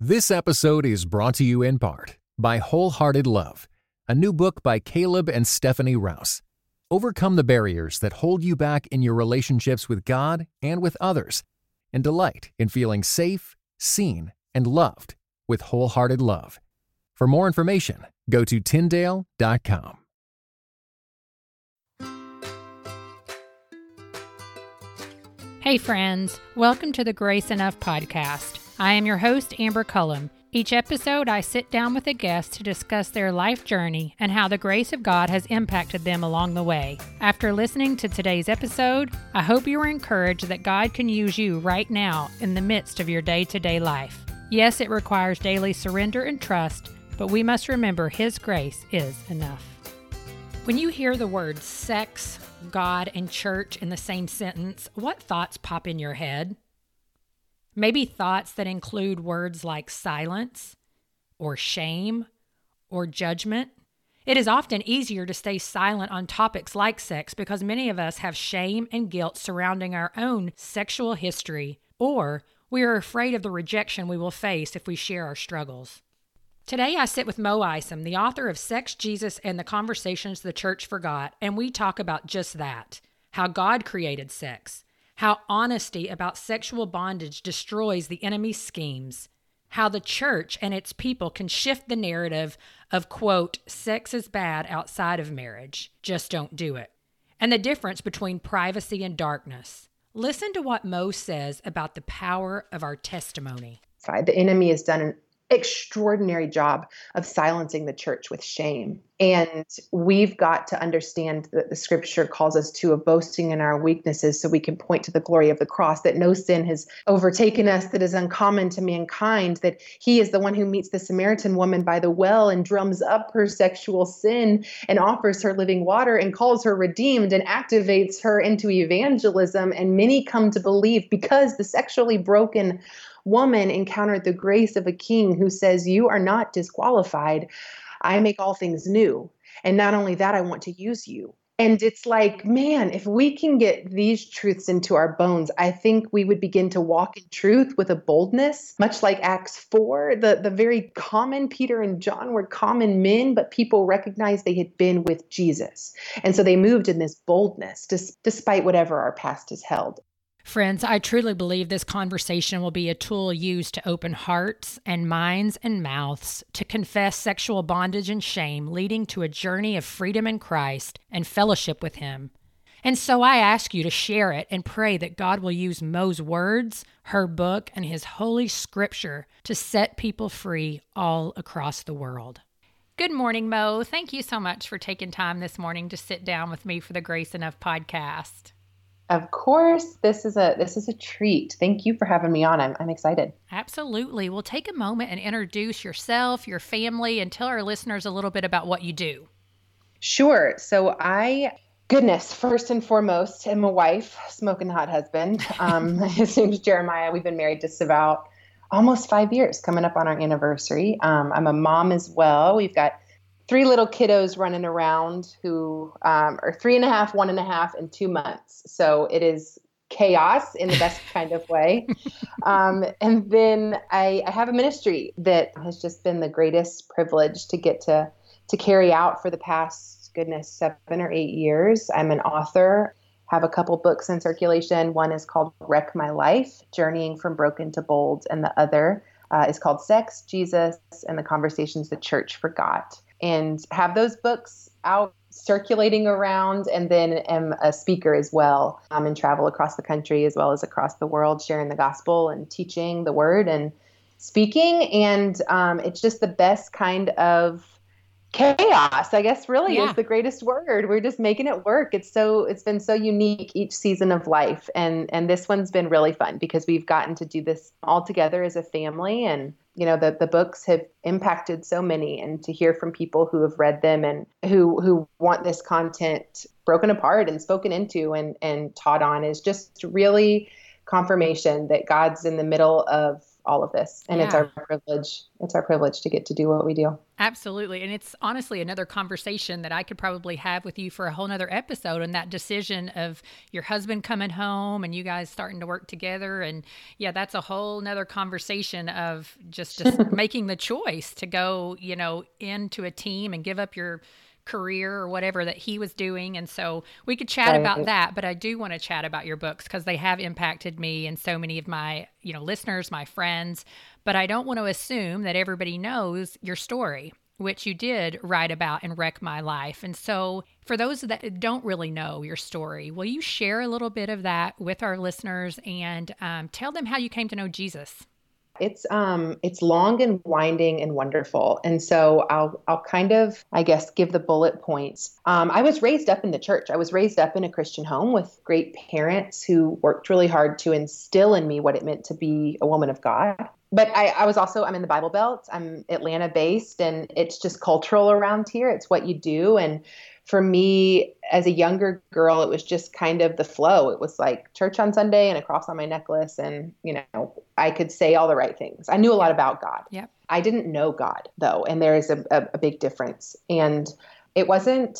This episode is brought to you in part by Wholehearted Love, a new book by Caleb and Stephanie Rouse. Overcome the barriers that hold you back in your relationships with God and with others, and delight in feeling safe, seen, and loved with Wholehearted Love. For more information, go to Tyndale.com. Hey, friends, welcome to the Grace Enough podcast. I am your host, Amber Cullum. Each episode, I sit down with a guest to discuss their life journey and how the grace of God has impacted them along the way. After listening to today's episode, I hope you are encouraged that God can use you right now in the midst of your day to day life. Yes, it requires daily surrender and trust, but we must remember His grace is enough. When you hear the words sex, God, and church in the same sentence, what thoughts pop in your head? Maybe thoughts that include words like silence or shame or judgment. It is often easier to stay silent on topics like sex because many of us have shame and guilt surrounding our own sexual history, or we are afraid of the rejection we will face if we share our struggles. Today, I sit with Mo Isom, the author of Sex, Jesus, and the Conversations the Church Forgot, and we talk about just that how God created sex, how honesty about sexual bondage destroys the enemy's schemes, how the church and its people can shift the narrative of, quote, sex is bad outside of marriage, just don't do it, and the difference between privacy and darkness. Listen to what Mo says about the power of our testimony. The enemy has done an extraordinary job of silencing the church with shame. And we've got to understand that the scripture calls us to a boasting in our weaknesses so we can point to the glory of the cross, that no sin has overtaken us that is uncommon to mankind, that he is the one who meets the Samaritan woman by the well and drums up her sexual sin and offers her living water and calls her redeemed and activates her into evangelism. And many come to believe because the sexually broken woman encountered the grace of a king who says, You are not disqualified. I make all things new. And not only that, I want to use you. And it's like, man, if we can get these truths into our bones, I think we would begin to walk in truth with a boldness, much like Acts 4. The, the very common Peter and John were common men, but people recognized they had been with Jesus. And so they moved in this boldness, despite whatever our past has held. Friends, I truly believe this conversation will be a tool used to open hearts and minds and mouths to confess sexual bondage and shame, leading to a journey of freedom in Christ and fellowship with Him. And so I ask you to share it and pray that God will use Mo's words, her book, and His holy scripture to set people free all across the world. Good morning, Mo. Thank you so much for taking time this morning to sit down with me for the Grace Enough podcast. Of course, this is a this is a treat. Thank you for having me on. I'm I'm excited. Absolutely. Well, take a moment and introduce yourself, your family, and tell our listeners a little bit about what you do. Sure. So I goodness, first and foremost, am a wife, smoking hot husband. Um, his name's Jeremiah. We've been married just about almost five years, coming up on our anniversary. Um, I'm a mom as well. We've got three little kiddos running around who um, are three and a half, one and a half, and two months. So it is chaos in the best kind of way. Um, and then I, I, have a ministry that has just been the greatest privilege to get to to carry out for the past goodness seven or eight years. I'm an author. Have a couple books in circulation. One is called Wreck My Life: Journeying from Broken to Bold, and the other uh, is called Sex, Jesus, and the Conversations the Church Forgot and have those books out circulating around and then am a speaker as well um, and travel across the country as well as across the world sharing the gospel and teaching the word and speaking. And um, it's just the best kind of chaos i guess really yeah. is the greatest word. We're just making it work. It's so it's been so unique each season of life. And and this one's been really fun because we've gotten to do this all together as a family and you know the, the books have impacted so many and to hear from people who have read them and who who want this content broken apart and spoken into and and taught on is just really confirmation that god's in the middle of all of this. And yeah. it's our privilege. It's our privilege to get to do what we do. Absolutely. And it's honestly another conversation that I could probably have with you for a whole nother episode and that decision of your husband coming home and you guys starting to work together. And yeah, that's a whole nother conversation of just, just making the choice to go, you know, into a team and give up your career or whatever that he was doing. And so we could chat right. about that, but I do want to chat about your books because they have impacted me and so many of my, you know, listeners, my friends. But I don't want to assume that everybody knows your story, which you did write about and wreck my life. And so for those that don't really know your story, will you share a little bit of that with our listeners and um, tell them how you came to know Jesus? It's um it's long and winding and wonderful. And so I'll I'll kind of I guess give the bullet points. Um, I was raised up in the church. I was raised up in a Christian home with great parents who worked really hard to instill in me what it meant to be a woman of God. But I, I was also I'm in the Bible Belt. I'm Atlanta based and it's just cultural around here. It's what you do and for me as a younger girl it was just kind of the flow. It was like church on sunday and a cross on my necklace and you know i could say all the right things. I knew a lot about god. Yeah i didn't know god though and there is a, a, a big difference. And it wasn't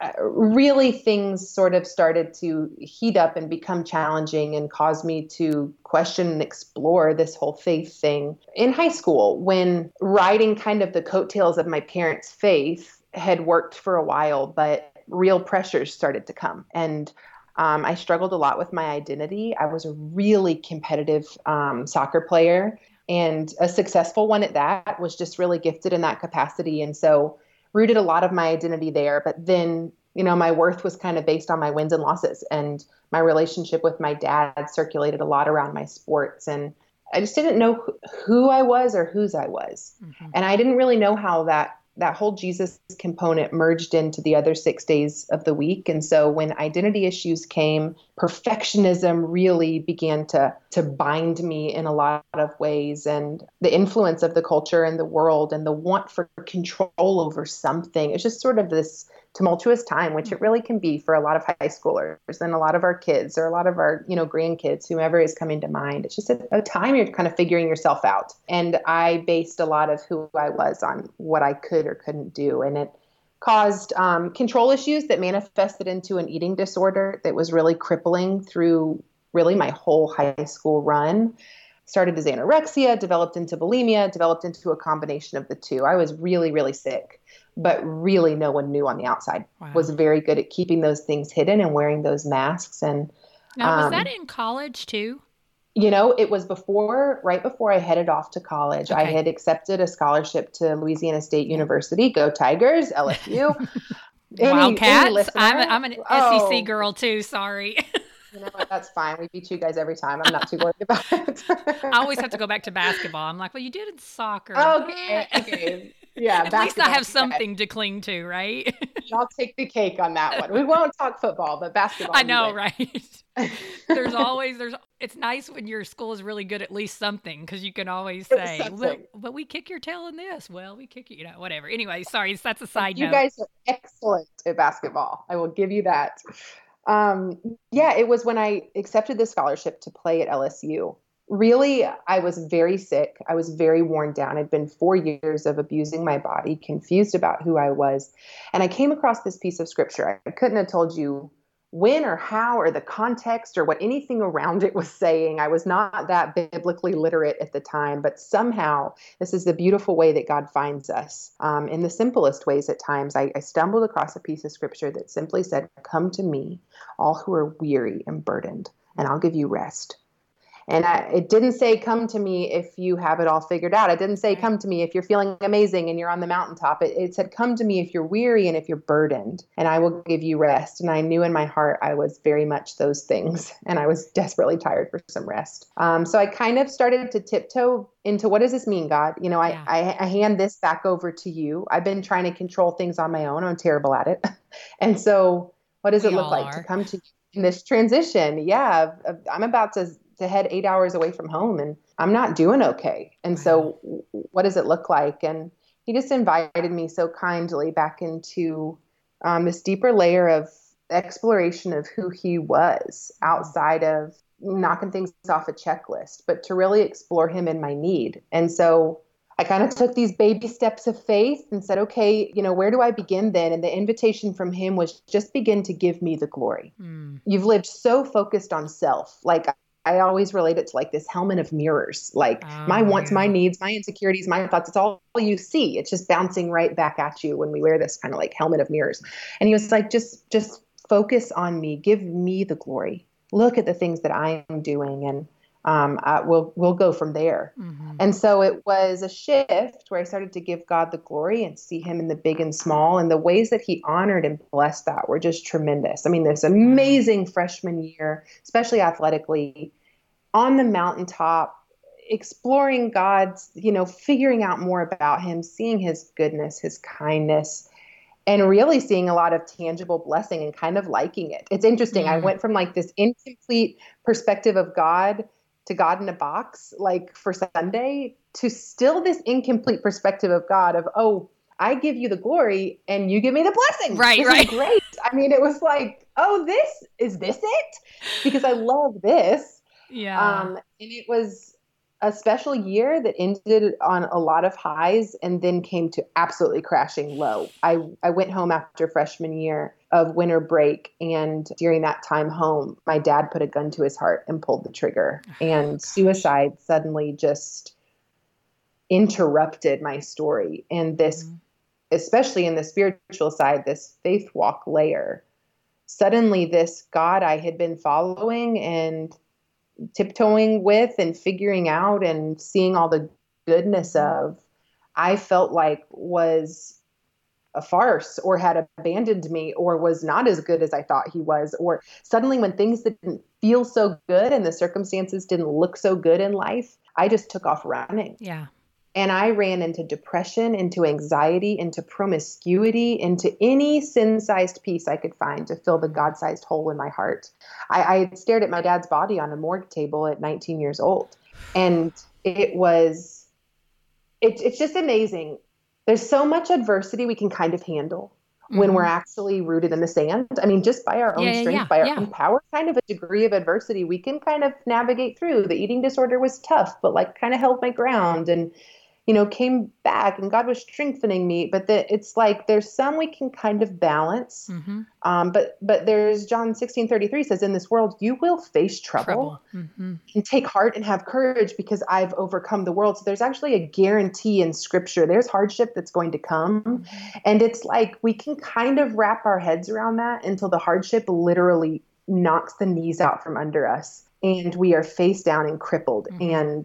uh, really things sort of started to heat up and become challenging and cause me to question and explore this whole faith thing. In high school when riding kind of the coattails of my parents' faith had worked for a while, but real pressures started to come. And um, I struggled a lot with my identity. I was a really competitive um, soccer player and a successful one at that, was just really gifted in that capacity. And so rooted a lot of my identity there. But then, you know, my worth was kind of based on my wins and losses. And my relationship with my dad circulated a lot around my sports. And I just didn't know who I was or whose I was. Mm-hmm. And I didn't really know how that that whole Jesus component merged into the other six days of the week. And so when identity issues came, perfectionism really began to, to bind me in a lot of ways. And the influence of the culture and the world and the want for control over something, it's just sort of this tumultuous time, which it really can be for a lot of high schoolers and a lot of our kids or a lot of our, you know, grandkids, whomever is coming to mind. It's just a, a time you're kind of figuring yourself out. And I based a lot of who I was on what I could or couldn't do. And it caused um, control issues that manifested into an eating disorder that was really crippling through really my whole high school run started as anorexia, developed into bulimia, developed into a combination of the two. I was really, really sick but really no one knew on the outside. Wow. Was very good at keeping those things hidden and wearing those masks. And now, was um, that in college too? You know, it was before, right before I headed off to college. Okay. I had accepted a scholarship to Louisiana State University. Go Tigers, LSU. any, Wildcats. Any I'm, I'm an oh. SEC girl too. Sorry. you know what? That's fine. We beat you guys every time. I'm not too worried about it. I always have to go back to basketball. I'm like, well, you did in soccer. Okay. okay. Yeah. At least I have something to cling to, right? I'll take the cake on that one. We won't talk football, but basketball. I know, right? there's always there's. It's nice when your school is really good at least something because you can always say, "But we kick your tail in this." Well, we kick you, you know, whatever. Anyway, sorry, that's a side you note. You guys are excellent at basketball. I will give you that. Um, yeah, it was when I accepted the scholarship to play at LSU. Really, I was very sick. I was very worn down. I'd been four years of abusing my body, confused about who I was. And I came across this piece of scripture. I couldn't have told you when or how or the context or what anything around it was saying. I was not that biblically literate at the time, but somehow this is the beautiful way that God finds us. Um, in the simplest ways at times, I, I stumbled across a piece of scripture that simply said, Come to me, all who are weary and burdened, and I'll give you rest. And I, it didn't say, come to me if you have it all figured out. It didn't say, come to me if you're feeling amazing and you're on the mountaintop. It, it said, come to me if you're weary and if you're burdened, and I will give you rest. And I knew in my heart I was very much those things, and I was desperately tired for some rest. Um, so I kind of started to tiptoe into what does this mean, God? You know, I, yeah. I, I hand this back over to you. I've been trying to control things on my own. I'm terrible at it. and so, what does we it look like are. to come to you in this transition? Yeah, I'm about to to head eight hours away from home and I'm not doing okay. And so, what does it look like? And he just invited me so kindly back into um, this deeper layer of exploration of who he was outside of knocking things off a checklist, but to really explore him in my need. And so I kind of took these baby steps of faith and said, okay, you know, where do I begin then? And the invitation from him was just begin to give me the glory. Mm. You've lived so focused on self. Like I always relate it to like this helmet of mirrors, like oh, my wants, yeah. my needs, my insecurities, my thoughts. It's all you see. It's just bouncing right back at you when we wear this kind of like helmet of mirrors. And he was like, just, just focus on me. Give me the glory. Look at the things that I am doing and um, I, we'll we'll go from there. Mm-hmm. And so it was a shift where I started to give God the glory and see Him in the big and small, and the ways that He honored and blessed that were just tremendous. I mean, this amazing freshman year, especially athletically, on the mountaintop, exploring God's, you know, figuring out more about Him, seeing His goodness, His kindness. And really seeing a lot of tangible blessing and kind of liking it. It's interesting. Mm-hmm. I went from like this incomplete perspective of God to God in a box, like for Sunday, to still this incomplete perspective of God of, oh, I give you the glory and you give me the blessing. Right, this right. great. I mean, it was like, oh, this is this it? Because I love this. Yeah. Um, and it was a special year that ended on a lot of highs and then came to absolutely crashing low. I, I went home after freshman year of winter break. And during that time home, my dad put a gun to his heart and pulled the trigger. Oh, and suicide suddenly just interrupted my story. And this, mm-hmm. especially in the spiritual side, this faith walk layer, suddenly this God I had been following and tiptoeing with and figuring out and seeing all the goodness mm-hmm. of, I felt like was a farce or had abandoned me or was not as good as I thought he was. Or suddenly, when things didn't feel so good and the circumstances didn't look so good in life, I just took off running. Yeah. And I ran into depression, into anxiety, into promiscuity, into any sin sized piece I could find to fill the God sized hole in my heart. I, I had stared at my dad's body on a morgue table at 19 years old. And it was, it, it's just amazing there's so much adversity we can kind of handle mm-hmm. when we're mm-hmm. actually rooted in the sand. I mean, just by our own yeah, strength, yeah, by our yeah. own power, kind of a degree of adversity, we can kind of navigate through. The eating disorder was tough, but like kind of held my ground. And you know, came back and God was strengthening me. But the, it's like there's some we can kind of balance. Mm-hmm. Um, but but there's John 16 33 says, In this world you will face trouble, trouble. Mm-hmm. and take heart and have courage because I've overcome the world. So there's actually a guarantee in scripture. There's hardship that's going to come. Mm-hmm. And it's like we can kind of wrap our heads around that until the hardship literally knocks the knees out from under us and we are face down and crippled mm-hmm. and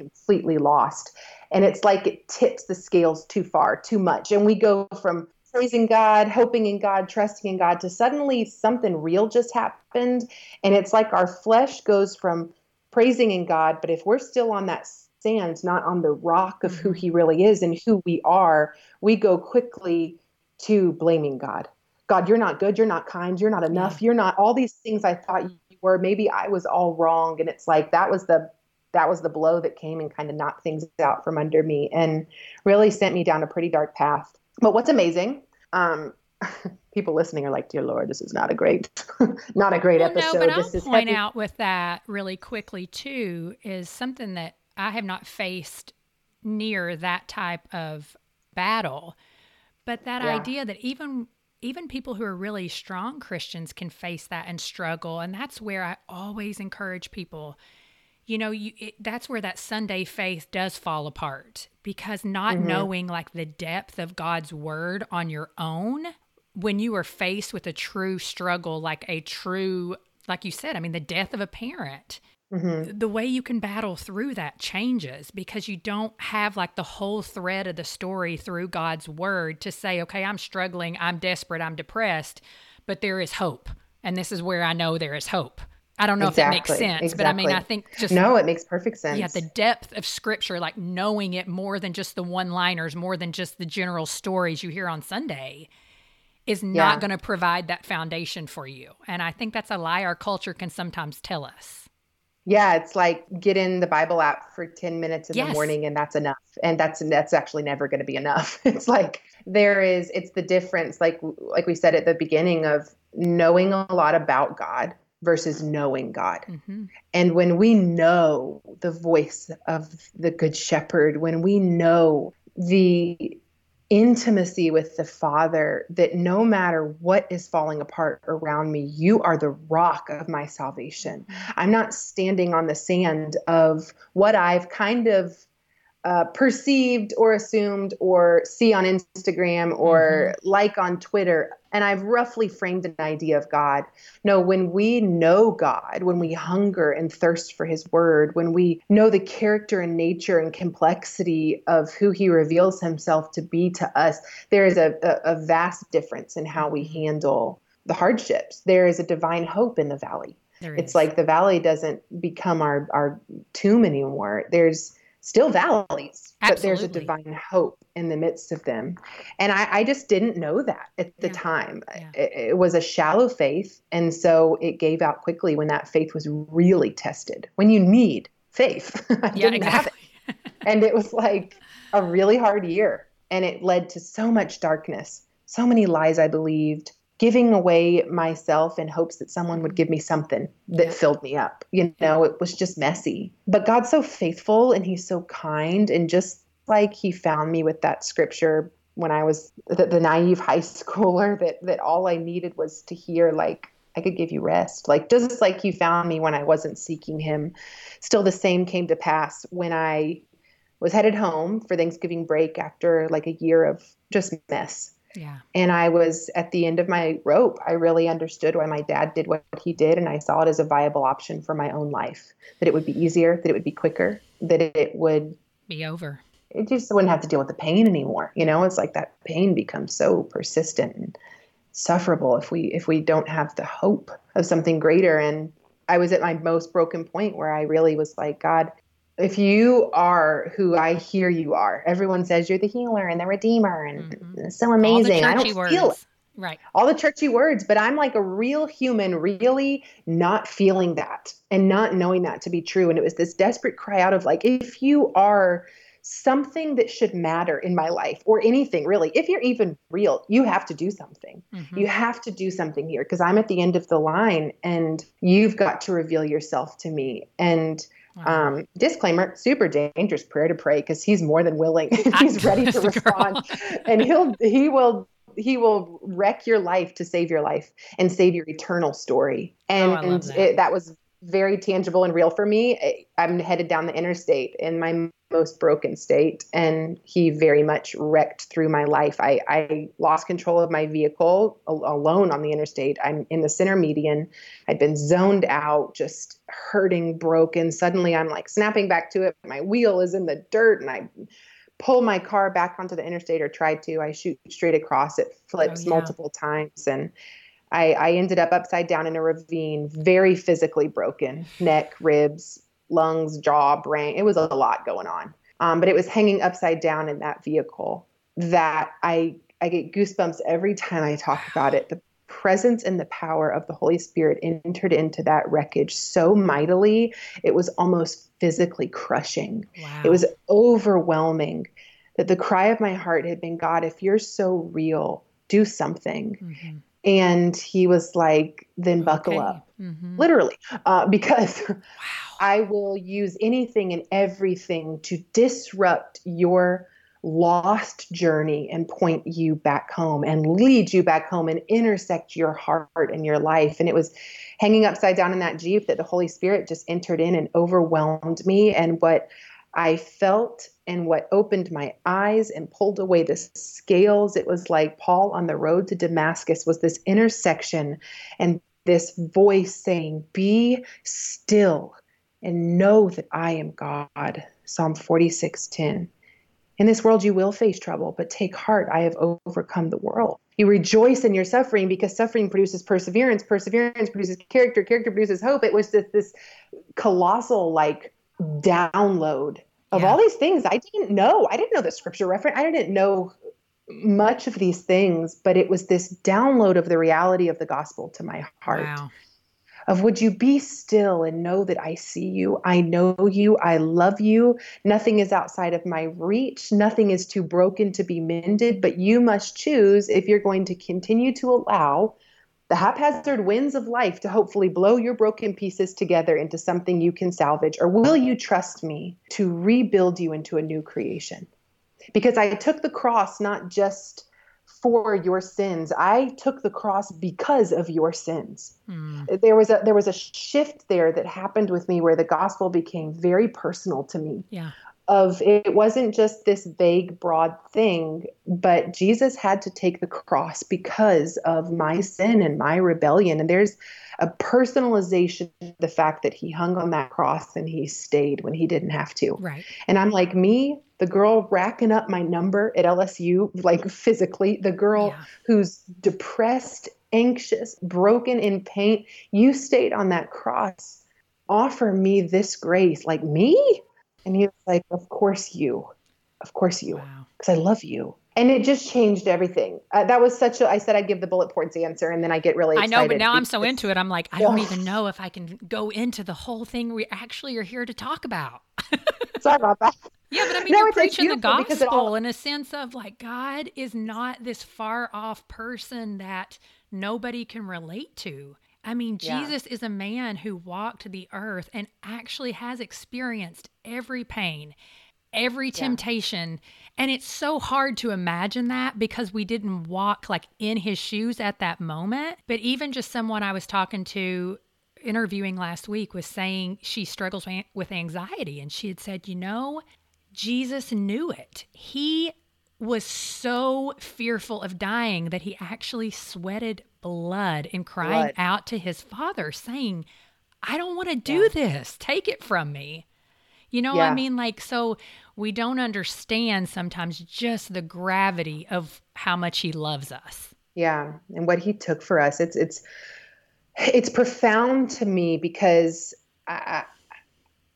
completely lost and it's like it tips the scales too far, too much. And we go from praising God, hoping in God, trusting in God to suddenly something real just happened. And it's like our flesh goes from praising in God, but if we're still on that sand, not on the rock of who mm-hmm. He really is and who we are, we go quickly to blaming God. God, you're not good. You're not kind. You're not enough. You're not all these things I thought you were. Maybe I was all wrong. And it's like that was the that was the blow that came and kind of knocked things out from under me and really sent me down a pretty dark path. But what's amazing, um, people listening are like, "Dear Lord, this is not a great, not a great well, episode." No, but this I'll point heavy. out with that really quickly too is something that I have not faced near that type of battle, but that yeah. idea that even even people who are really strong Christians can face that and struggle, and that's where I always encourage people you know you it, that's where that sunday faith does fall apart because not mm-hmm. knowing like the depth of god's word on your own when you are faced with a true struggle like a true like you said i mean the death of a parent mm-hmm. the way you can battle through that changes because you don't have like the whole thread of the story through god's word to say okay i'm struggling i'm desperate i'm depressed but there is hope and this is where i know there is hope I don't know exactly, if that makes sense, exactly. but I mean, I think just no, it makes perfect sense. Yeah, the depth of scripture, like knowing it more than just the one-liners, more than just the general stories you hear on Sunday, is not yeah. going to provide that foundation for you. And I think that's a lie our culture can sometimes tell us. Yeah, it's like get in the Bible app for 10 minutes in yes. the morning and that's enough. And that's that's actually never going to be enough. It's like there is it's the difference like like we said at the beginning of knowing a lot about God versus knowing God. Mm-hmm. And when we know the voice of the Good Shepherd, when we know the intimacy with the Father, that no matter what is falling apart around me, you are the rock of my salvation. Mm-hmm. I'm not standing on the sand of what I've kind of uh, perceived or assumed or see on Instagram or mm-hmm. like on Twitter. And I've roughly framed an idea of God. No, when we know God, when we hunger and thirst for His Word, when we know the character and nature and complexity of who He reveals Himself to be to us, there is a, a, a vast difference in how we handle the hardships. There is a divine hope in the valley. It's like the valley doesn't become our, our tomb anymore. There's still valleys, Absolutely. but there's a divine hope in the midst of them. And I, I just didn't know that at the yeah. time. Yeah. It, it, was a shallow faith. And so it gave out quickly when that faith was really tested, when you need faith. I yeah, exactly. It. and it was like a really hard year. And it led to so much darkness, so many lies I believed, giving away myself in hopes that someone would give me something that filled me up. You know, it was just messy. But God's so faithful and He's so kind. And just like He found me with that scripture when I was the, the naive high schooler, that, that all I needed was to hear, like, I could give you rest. Like, just like He found me when I wasn't seeking Him, still the same came to pass when I was headed home for Thanksgiving break after like a year of just mess yeah. And I was at the end of my rope. I really understood why my dad did what he did, and I saw it as a viable option for my own life. That it would be easier, that it would be quicker, that it would be over. It just wouldn't have to deal with the pain anymore. You know, it's like that pain becomes so persistent and sufferable if we if we don't have the hope of something greater. And I was at my most broken point where I really was like, God, if you are who I hear you are, everyone says you're the healer and the redeemer and mm-hmm. so amazing. I don't words. feel it. Right. All the churchy words, but I'm like a real human, really not feeling that and not knowing that to be true. And it was this desperate cry out of like, if you are something that should matter in my life or anything really, if you're even real, you have to do something. Mm-hmm. You have to do something here because I'm at the end of the line and you've got to reveal yourself to me. And um, disclaimer: super dangerous prayer to pray because he's more than willing. he's ready to respond, and he'll he will he will wreck your life to save your life and save your eternal story. And, oh, that. It, that was very tangible and real for me. I'm headed down the interstate and my most broken state, and he very much wrecked through my life. I, I lost control of my vehicle alone on the interstate. I'm in the center median. I'd been zoned out, just hurting, broken. Suddenly, I'm like snapping back to it. My wheel is in the dirt, and I pull my car back onto the interstate or try to. I shoot straight across. It flips oh, yeah. multiple times, and I, I ended up upside down in a ravine, very physically broken neck, ribs, lungs, jaw, brain. It was a lot going on. Um, but it was hanging upside down in that vehicle that I, I get goosebumps every time I talk about it. The presence and the power of the Holy Spirit entered into that wreckage so mightily, it was almost physically crushing. Wow. It was overwhelming that the cry of my heart had been God, if you're so real, do something. Mm-hmm. And he was like, then buckle okay. up, mm-hmm. literally, uh, because wow. I will use anything and everything to disrupt your lost journey and point you back home and lead you back home and intersect your heart and your life. And it was hanging upside down in that Jeep that the Holy Spirit just entered in and overwhelmed me. And what I felt and what opened my eyes and pulled away the scales. It was like Paul on the road to Damascus was this intersection and this voice saying, Be still and know that I am God. Psalm 46:10. In this world you will face trouble, but take heart, I have overcome the world. You rejoice in your suffering because suffering produces perseverance, perseverance produces character, character produces hope. It was just this colossal like download of yeah. all these things I didn't know. I didn't know the scripture reference. I didn't know much of these things, but it was this download of the reality of the gospel to my heart. Wow. Of would you be still and know that I see you? I know you. I love you. Nothing is outside of my reach. Nothing is too broken to be mended, but you must choose if you're going to continue to allow the haphazard winds of life to hopefully blow your broken pieces together into something you can salvage? Or will you trust me to rebuild you into a new creation? Because I took the cross not just for your sins. I took the cross because of your sins. Mm. There was a there was a shift there that happened with me where the gospel became very personal to me. Yeah of it wasn't just this vague broad thing but jesus had to take the cross because of my sin and my rebellion. And there's a personalization of the fact that he hung on that cross and he stayed when he didn't have to. Right. And i'm like me the girl racking up my number at lsu like physically the girl yeah. who's depressed anxious broken in pain you stayed on that cross. Offer me this grace. Like me and he was like, Of course you. Of course you. Because wow. I love you. And it just changed everything. Uh, that was such a, I said I'd give the bullet points answer and then I get really I know, but now I'm so into it. I'm like, I don't even know if I can go into the whole thing we actually are here to talk about. Sorry about that. Yeah, but I mean, no, you're preaching the gospel all... in a sense of like God is not this far off person that nobody can relate to. I mean, yeah. Jesus is a man who walked the earth and actually has experienced every pain, every temptation. Yeah. And it's so hard to imagine that because we didn't walk like in his shoes at that moment. But even just someone I was talking to interviewing last week was saying she struggles with anxiety. And she had said, you know, Jesus knew it. He was so fearful of dying that he actually sweated blood and crying blood. out to his father, saying, I don't want to do yeah. this. Take it from me. You know, yeah. I mean, like, so we don't understand sometimes just the gravity of how much he loves us. Yeah. And what he took for us. It's, it's, it's profound to me because I,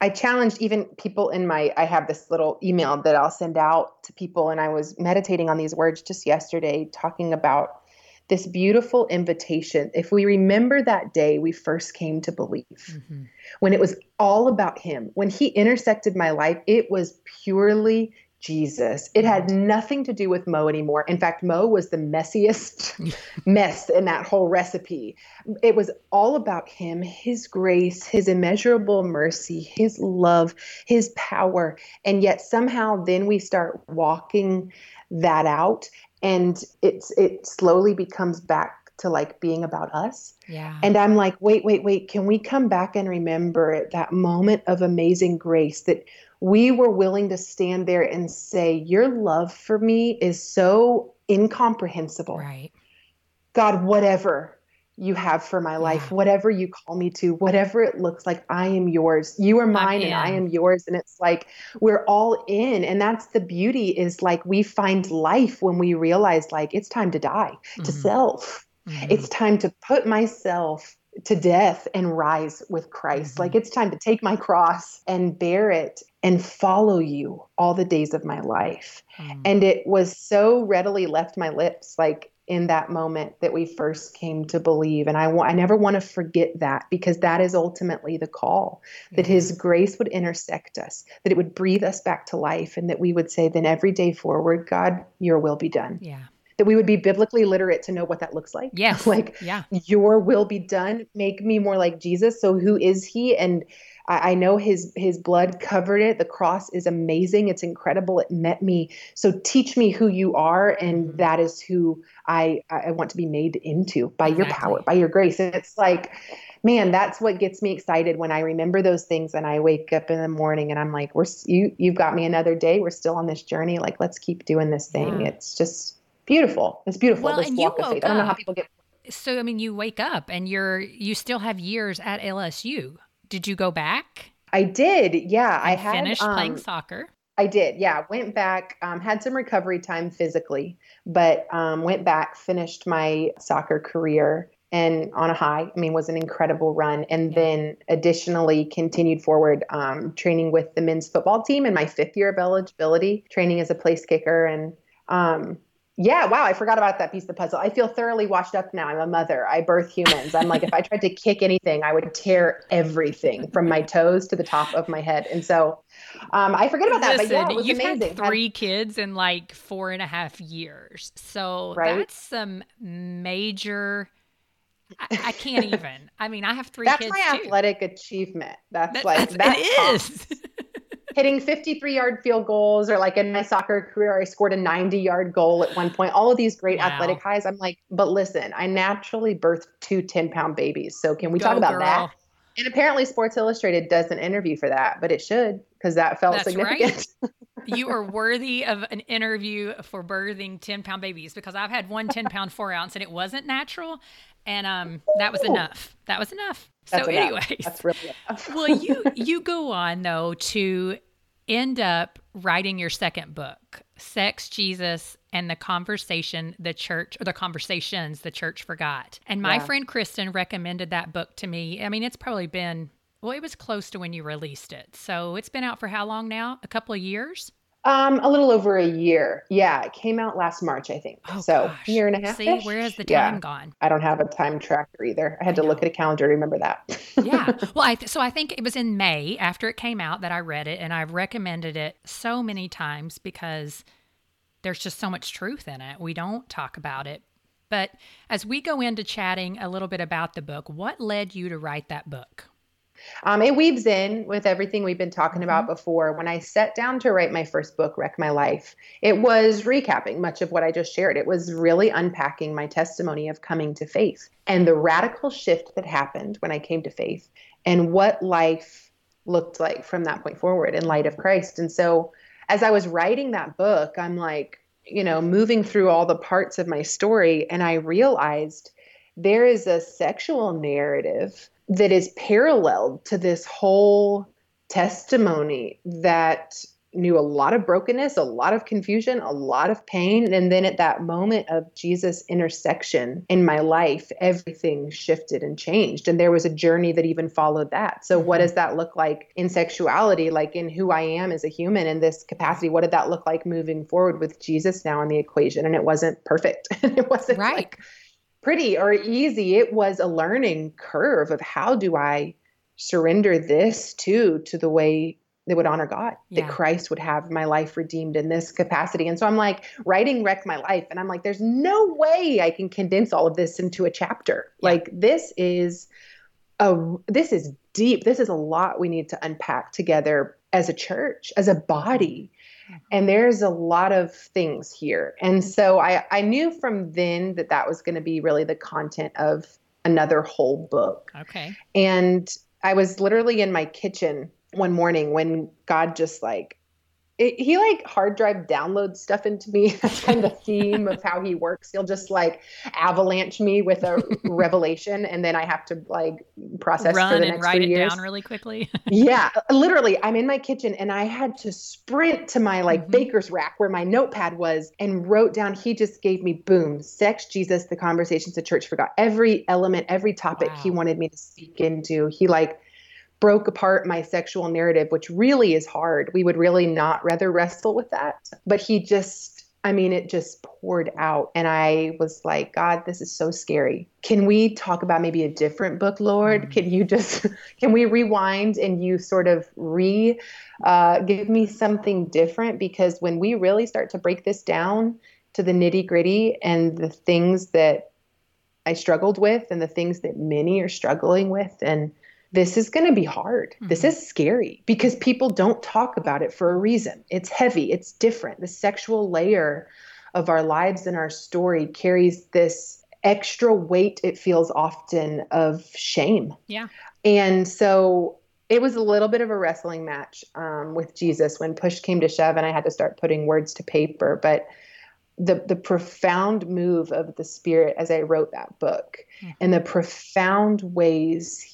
I challenged even people in my I have this little email that I'll send out to people and I was meditating on these words just yesterday talking about this beautiful invitation. If we remember that day we first came to believe, mm-hmm. when it was all about Him, when He intersected my life, it was purely Jesus. It had mm-hmm. nothing to do with Mo anymore. In fact, Mo was the messiest mess in that whole recipe. It was all about him, his grace, his immeasurable mercy, his love, his power. And yet somehow then we start walking that out and it's it slowly becomes back to like being about us. Yeah. And I'm like, wait, wait, wait, can we come back and remember that moment of amazing grace that we were willing to stand there and say, Your love for me is so incomprehensible. Right. God, whatever you have for my life, yeah. whatever you call me to, whatever it looks like, I am yours. You are mine and I am yours. And it's like we're all in. And that's the beauty is like we find life when we realize like it's time to die mm-hmm. to self. Mm-hmm. It's time to put myself to death and rise with Christ. Mm-hmm. Like it's time to take my cross and bear it and follow you all the days of my life. Mm. And it was so readily left my lips like in that moment that we first came to believe and I I never want to forget that because that is ultimately the call that his grace would intersect us that it would breathe us back to life and that we would say then every day forward God your will be done. Yeah that we would be biblically literate to know what that looks like. Yes. like, yeah. your will be done. Make me more like Jesus. So who is he? And I, I know his his blood covered it. The cross is amazing. It's incredible. It met me. So teach me who you are, and mm-hmm. that is who I I want to be made into by your power, by your grace. And it's like man, that's what gets me excited when I remember those things and I wake up in the morning and I'm like, we're you you've got me another day. We're still on this journey. Like let's keep doing this thing. Yeah. It's just beautiful. It's beautiful. Well, this walk of faith. I don't know how people get. So I mean, you wake up and you're you still have years at LSU. Did you go back? I did. Yeah, I had finished um, playing soccer. I did. Yeah, went back. Um, had some recovery time physically, but um, went back, finished my soccer career, and on a high. I mean, was an incredible run. And yeah. then additionally continued forward um, training with the men's football team in my fifth year of eligibility, training as a place kicker and um, yeah, wow, I forgot about that piece of the puzzle. I feel thoroughly washed up now. I'm a mother. I birth humans. I'm like, if I tried to kick anything, I would tear everything from my toes to the top of my head. And so um, I forget about that. Listen, but yeah, you've amazing. had three kids in like four and a half years. So right? that's some major I, I, can't even. I mean, I have three that's my too. athletic achievement. That's, That- like that's- it is. hitting 53 yard field goals or like in my soccer career i scored a 90 yard goal at one point all of these great Wow. athletic highs i'm like but listen i naturally birthed two 10 pound babies so can we Go, talk about girl. that and apparently sports illustrated does an interview for that but it should because that felt That's significant you are worthy of an interview for birthing 10 pound babies because I've had one 10 pound four ounce and it wasn't natural. And um, that was enough. That was enough. That's so, enough. anyways, that's really enough. well, you you go on though to end up writing your second book, Sex, Jesus, and the Conversation the Church or the Conversations the Church Forgot. And my Yeah. friend Kristen recommended that book to me. I mean, it's probably been well, it was close to when you released it. So it's been out for how long now? A couple of years? Um a little over a year yeah it came out last march i think Oh, so gosh. year and a half See, where has the yeah. time gone? i don't have a time tracker either i had I to look at a calendar to remember that yeah. Well, I th- so I think it was in May after it came out that I read it, and I've recommended it so many times because there's just so much truth in it. We don't talk about it. But as we go into chatting a little bit about the book, what led you to write that book? Um, it weaves in with everything we've been talking Mm-hmm. about before. When I sat down to write my first book, Wreck My Life, it was recapping much of what I just shared. It was really unpacking my testimony of coming to faith and the radical shift that happened when I came to faith and what life looked like from that point forward in light of Christ. And so as I was writing that book, I'm like, you know, moving through all the parts of my story, and I realized there is a sexual narrative that is paralleled to this whole testimony that knew a lot of brokenness, a lot of confusion, a lot of pain. And then at that moment of Jesus' intersection in my life, everything shifted and changed. And there was a journey that even followed that. So, what mm-hmm. does that look like in sexuality, like in who I am as a human in this capacity? What did that look like moving forward with Jesus now in the equation? And it wasn't perfect. it wasn't Right. like pretty or easy. It was a learning curve of how do I surrender this to to the way that would honor God, Yeah. that Christ would have my life redeemed in this capacity. And so I'm like writing Wreck My Life, and I'm like, there's no way I can condense all of this into a chapter. Yeah. Like this is a this is deep. This is a lot we need to unpack together as a church, as a mm-hmm. body. And there's a lot of things here. And so I, I knew from then that that was going to be really the content of another whole book. Okay. And I was literally in my kitchen one morning when God just like, it, he like hard drive downloads stuff into me. That's kind of the theme of how he works. He'll just like avalanche me with a revelation, and then I have to like process for Run the and next write it years down really quickly. yeah, literally, I'm in my kitchen and I had to sprint to my like Mhm. baker's rack where my notepad was and wrote down. He just gave me boom, sex, Jesus, the conversations the church forgot. Every element, every topic he wanted me to speak into. He like broke apart my sexual narrative, which really is hard. We would really not rather wrestle with that. But he just I mean, it just poured out. And I was like, God, this is so scary. Can we talk about maybe a different book, Lord? Mhm. Can you just, can we rewind and you sort of re uh, give me something different? Because when we really start to break this down to the nitty gritty and the things that I struggled with and the things that many are struggling with, and this is going to be hard. This Mhm. is scary because people don't talk about it for a reason. It's heavy, it's different. The sexual layer of our lives and our story carries this extra weight, it feels often, of shame. Yeah. And so it was a little bit of a wrestling match um, with Jesus when push came to shove and I had to start putting words to paper. But the the profound move of the spirit as I wrote that book Mhm. and the profound ways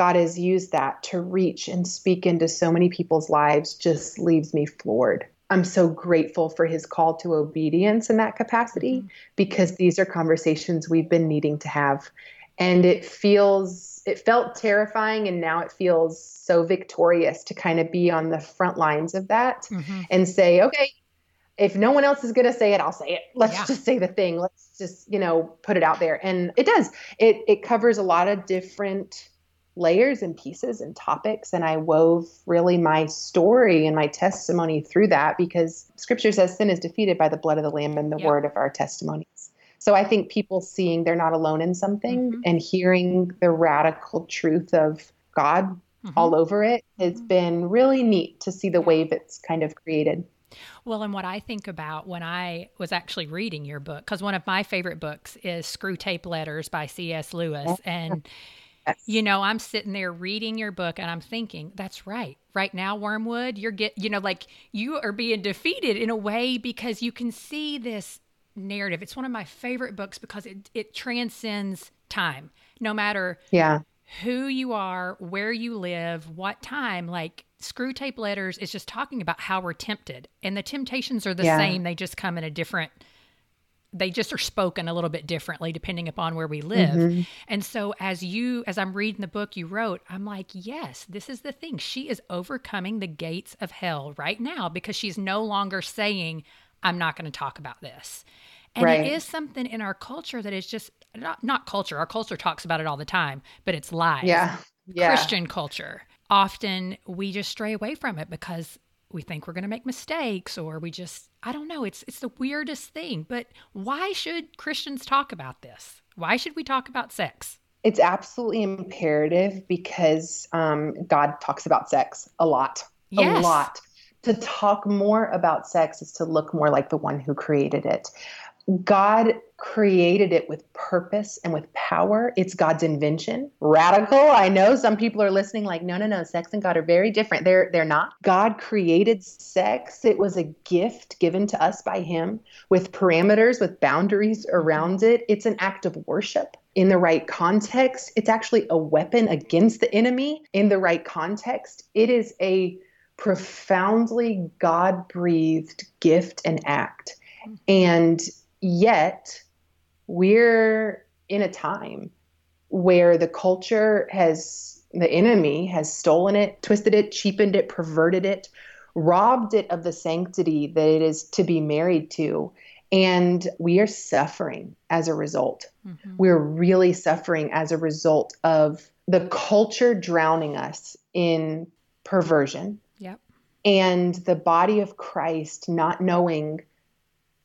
God has used that to reach and speak into so many people's lives just leaves me floored. I'm so grateful for his call to obedience in that capacity Mhm. because these are conversations we've been needing to have. And it feels, it felt terrifying, and now it feels so victorious to kind of be on the front lines of that Mhm. and say, okay, if no one else is going to say it, I'll say it. Let's Yeah. just say the thing. Let's just, you know, put it out there. And it does. It it covers a lot of different layers and pieces and topics and I wove really my story and my testimony through that because scripture says sin is defeated by the blood of the lamb and the Yep. word of our testimonies. So I think people seeing they're not alone in something Mhm. and hearing the radical truth of God Mhm. all over it has Mhm. been really neat to see the wave it's kind of created. Well, and what I think about when I was actually reading your book, because one of my favorite books is Screwtape Letters by C.S. Lewis. And. You know, I'm sitting there reading your book and I'm thinking, that's right. Right now, Wormwood, you're get, you know, like you are being defeated in a way because you can see this narrative. It's one of my favorite books because it, it transcends time. No matter Yeah. who you are, where you live, what time, like Screwtape Letters is just talking about how we're tempted. And the temptations are the Yeah. same, they just come in a different they just are spoken a little bit differently depending upon where we live. Mhm. And so as you as I'm reading the book you wrote, I'm like, yes, this is the thing. She is overcoming the gates of hell right now because she's no longer saying I'm not going to talk about this. And Right. it is something in our culture that is just not not culture. Our culture talks about it all the time, but it's lies. Yeah. Yeah. Christian culture. Often we just stray away from it because we think we're going to make mistakes or we just I don't know, it's it's the weirdest thing. But why should Christians talk about this? Why should we talk about sex? It's absolutely imperative because um, God talks about sex a lot. Yes. A lot. To talk more about sex is to look more like the one who created it. God created it with purpose and with power. It's God's invention. Radical. I know some people are listening like no no no, sex and God are very different. They're they're not. God created sex. It was a gift given to us by him with parameters, with boundaries around it. It's an act of worship in the right context. It's actually a weapon against the enemy in the right context. It is a profoundly God breathed gift and act. And yet, we're in a time where the culture has, the enemy has stolen it, twisted it, cheapened it, perverted it, robbed it of the sanctity that it is to be married to. And we are suffering as a result. Mhm. We're really suffering as a result of the culture drowning us in perversion Yep. and the body of Christ not knowing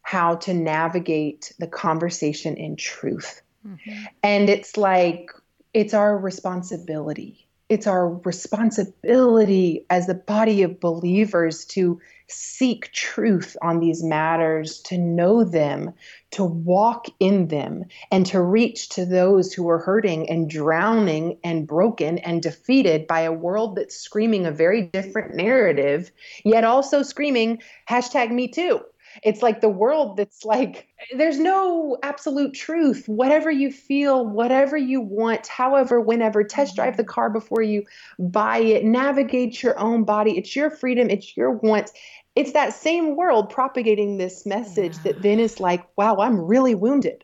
how to navigate the conversation in truth. Mhm. And it's like, it's our responsibility. It's our responsibility as the body of believers to seek truth on these matters, to know them, to walk in them, and to reach to those who are hurting and drowning and broken and defeated by a world that's screaming a very different narrative, yet also screaming hashtag me too. It's like the world that's like, there's no absolute truth. Whatever you feel, whatever you want, however, whenever, test drive the car before you buy it, navigate your own body. It's your freedom, it's your wants. It's that same world propagating this message Yeah. that then is like, wow, I'm really wounded.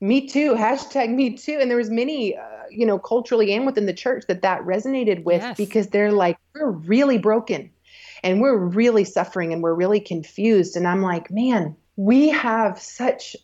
Me too. Hashtag me too. And there was many, uh, you know, culturally and within the church that that resonated with Yes. because they're like, we're really broken and we're really suffering and we're really confused. And I'm like, man, we have such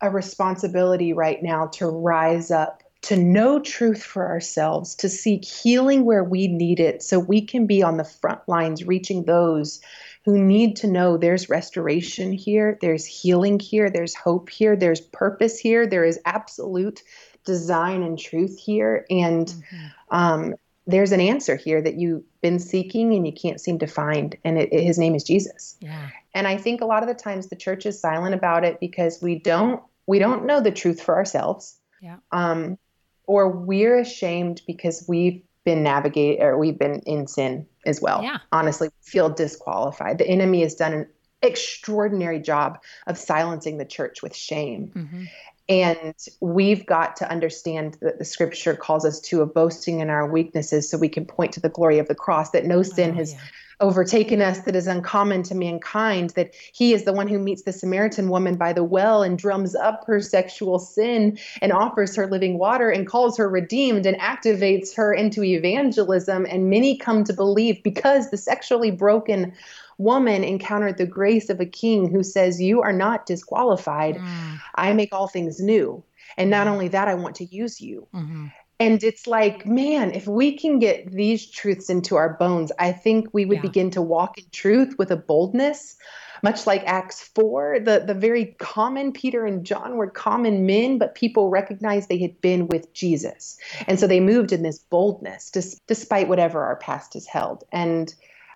a responsibility right now to rise up, to know truth for ourselves, to seek healing where we need it, so we can be on the front lines reaching those who need to know there's restoration here, there's healing here, there's hope here, there's purpose here, there is absolute design and truth here. And Mhm. um, there's an answer here that you've been seeking and you can't seem to find, and it, his name is Jesus. Yeah. And I think a lot of the times the church is silent about it because we don't we don't know the truth for ourselves. Yeah. Um, or we're ashamed because we've been navigated or we've been in sin as well. Yeah. Honestly, feel disqualified. The enemy has done an extraordinary job of silencing the church with shame. Mhm. And we've got to understand that the scripture calls us to a boasting in our weaknesses so we can point to the glory of the cross, that no sin Oh, has yeah. overtaken us that is uncommon to mankind, that he is the one who meets the Samaritan woman by the well and drums up her sexual sin and offers her living water and calls her redeemed and activates her into evangelism. And many come to believe because the sexually broken woman encountered the grace of a king who says, You are not disqualified. Mm. I make all things new. And not only that, I want to use you. Mhm. And it's like, man, if we can get these truths into our bones, I think we would Yeah. begin to walk in truth with a boldness much like Acts 4, the, the very common Peter and John were common men, but people recognized they had been with Jesus. And so they moved in this boldness dis- despite whatever our past has held. And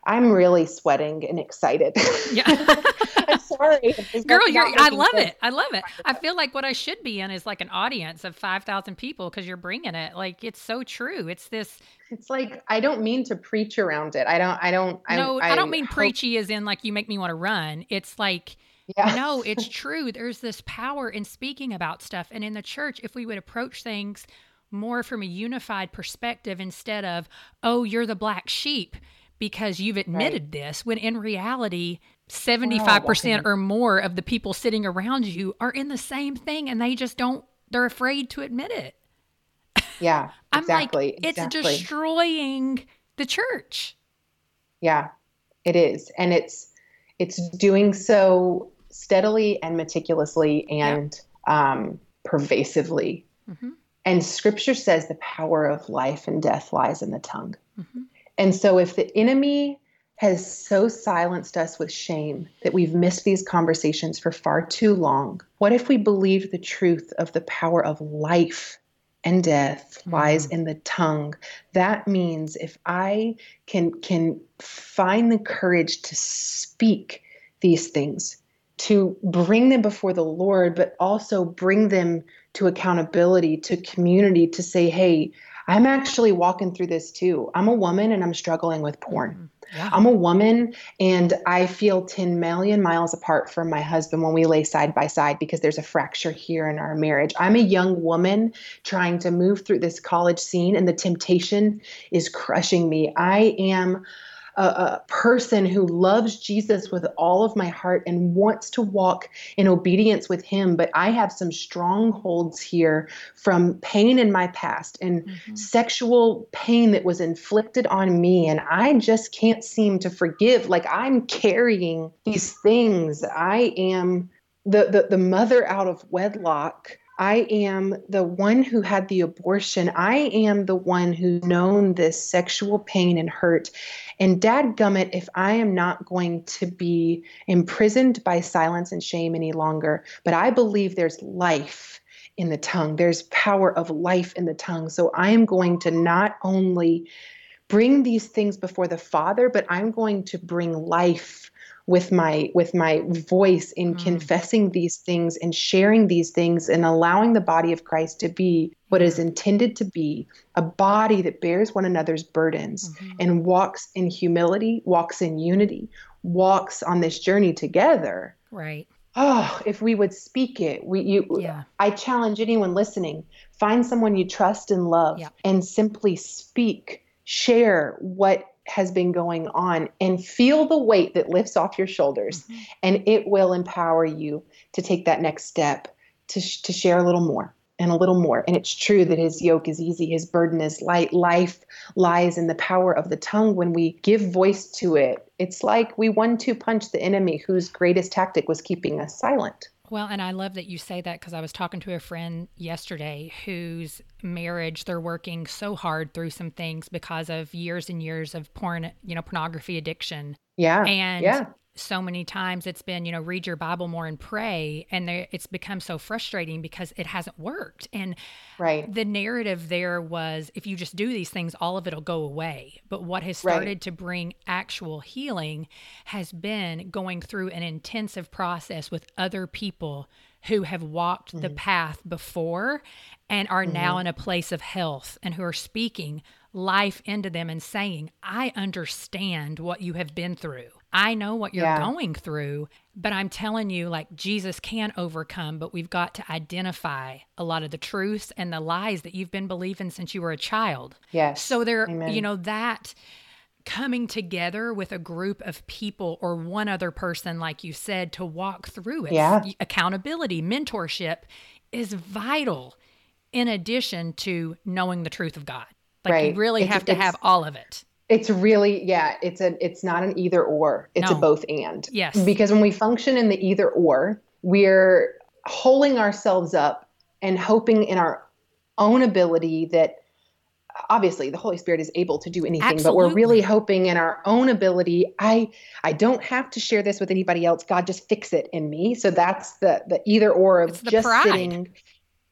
I'm really sweating and excited. Yeah. I'm sorry. Girl, you're, I love sense. it. I love it. I feel like what I should be in is like an audience of 5,000 people because you're bringing it. Like, it's so true. It's this. It's like, I don't mean to preach around it. I don't, I don't, no, I, I don't mean hope... preachy as in like you make me want to run. It's like, yeah. no, it's true. There's this power in speaking about stuff. And in the church, if we would approach things more from a unified perspective instead of, oh, you're the black sheep because you've admitted right. this when in reality 75% or more of the people sitting around you are in the same thing and they just don't they're afraid to admit it yeah i'm exactly, like it's exactly. destroying the church yeah it is and it's it's doing so steadily and meticulously and yeah. um, pervasively mm-hmm. and scripture says the power of life and death lies in the tongue mm-hmm. And so if the enemy has so silenced us with shame that we've missed these conversations for far too long, what if we believe the truth of the power of life and death mm. lies in the tongue? That means if I can can find the courage to speak these things, to bring them before the Lord, but also bring them to accountability, to community, to say, hey, I'm actually walking through this too. I'm a woman and I'm struggling with porn. Mm-hmm. Yeah. I'm a woman and I feel 10 million miles apart from my husband when we lay side by side because there's a fracture here in our marriage. I'm a young woman trying to move through this college scene and the temptation is crushing me. I am a, a person who loves Jesus with all of my heart and wants to walk in obedience with Him. But I have some strongholds here from pain in my past and mm-hmm. sexual pain that was inflicted on me. And I just can't seem to forgive. Like I'm carrying these things. I am the, the, the mother out of wedlock I am the one who had the abortion. I am the one who's known this sexual pain and hurt. And dad gummit, if I am not going to be imprisoned by silence and shame any longer, but I believe there's life in the tongue, there's power of life in the tongue. So I am going to not only bring these things before the Father, but I'm going to bring life with my with my voice in mm. confessing these things and sharing these things and allowing the body of Christ to be what is intended to be a body that bears one another's burdens mm-hmm. and walks in humility, walks in unity, walks on this journey together. Right. Oh, if we would speak it, we you yeah. I challenge anyone listening, find someone you trust and love yeah. and simply speak, share what has been going on and feel the weight that lifts off your shoulders mm-hmm. and it will empower you to take that next step to, sh- to share a little more and a little more. And it's true that his yoke is easy his burden is light. Life lies in the power of the tongue. When we give voice to it it's like we one two punch the enemy whose greatest tactic was keeping us silent well, and I love that you say that because I was talking to a friend yesterday whose marriage they're working so hard through some things because of years and years of porn, you know, pornography addiction. Yeah. And yeah so many times it's been you know read your bible more and pray and it's become so frustrating because it hasn't worked and right the narrative there was if you just do these things all of it'll go away but what has started right. to bring actual healing has been going through an intensive process with other people who have walked mm-hmm. the path before and are mm-hmm. now in a place of health and who are speaking life into them and saying, I understand what you have been through. I know what you're yeah. going through, but I'm telling you, like, Jesus can overcome, but we've got to identify a lot of the truths and the lies that you've been believing since you were a child. Yes. So there, Amen. you know, that coming together with a group of people or one other person, like you said, to walk through it. Yeah. Accountability, mentorship is vital in addition to knowing the truth of God. Like right. you really it's, have to have all of it. It's really yeah, it's a it's not an either or. It's no. a both and. Yes. Because when we function in the either or, we're holding ourselves up and hoping in our own ability that obviously the holy spirit is able to do anything Absolutely. but we're really hoping in our own ability i i don't have to share this with anybody else god just fix it in me so that's the the either or of just pride. sitting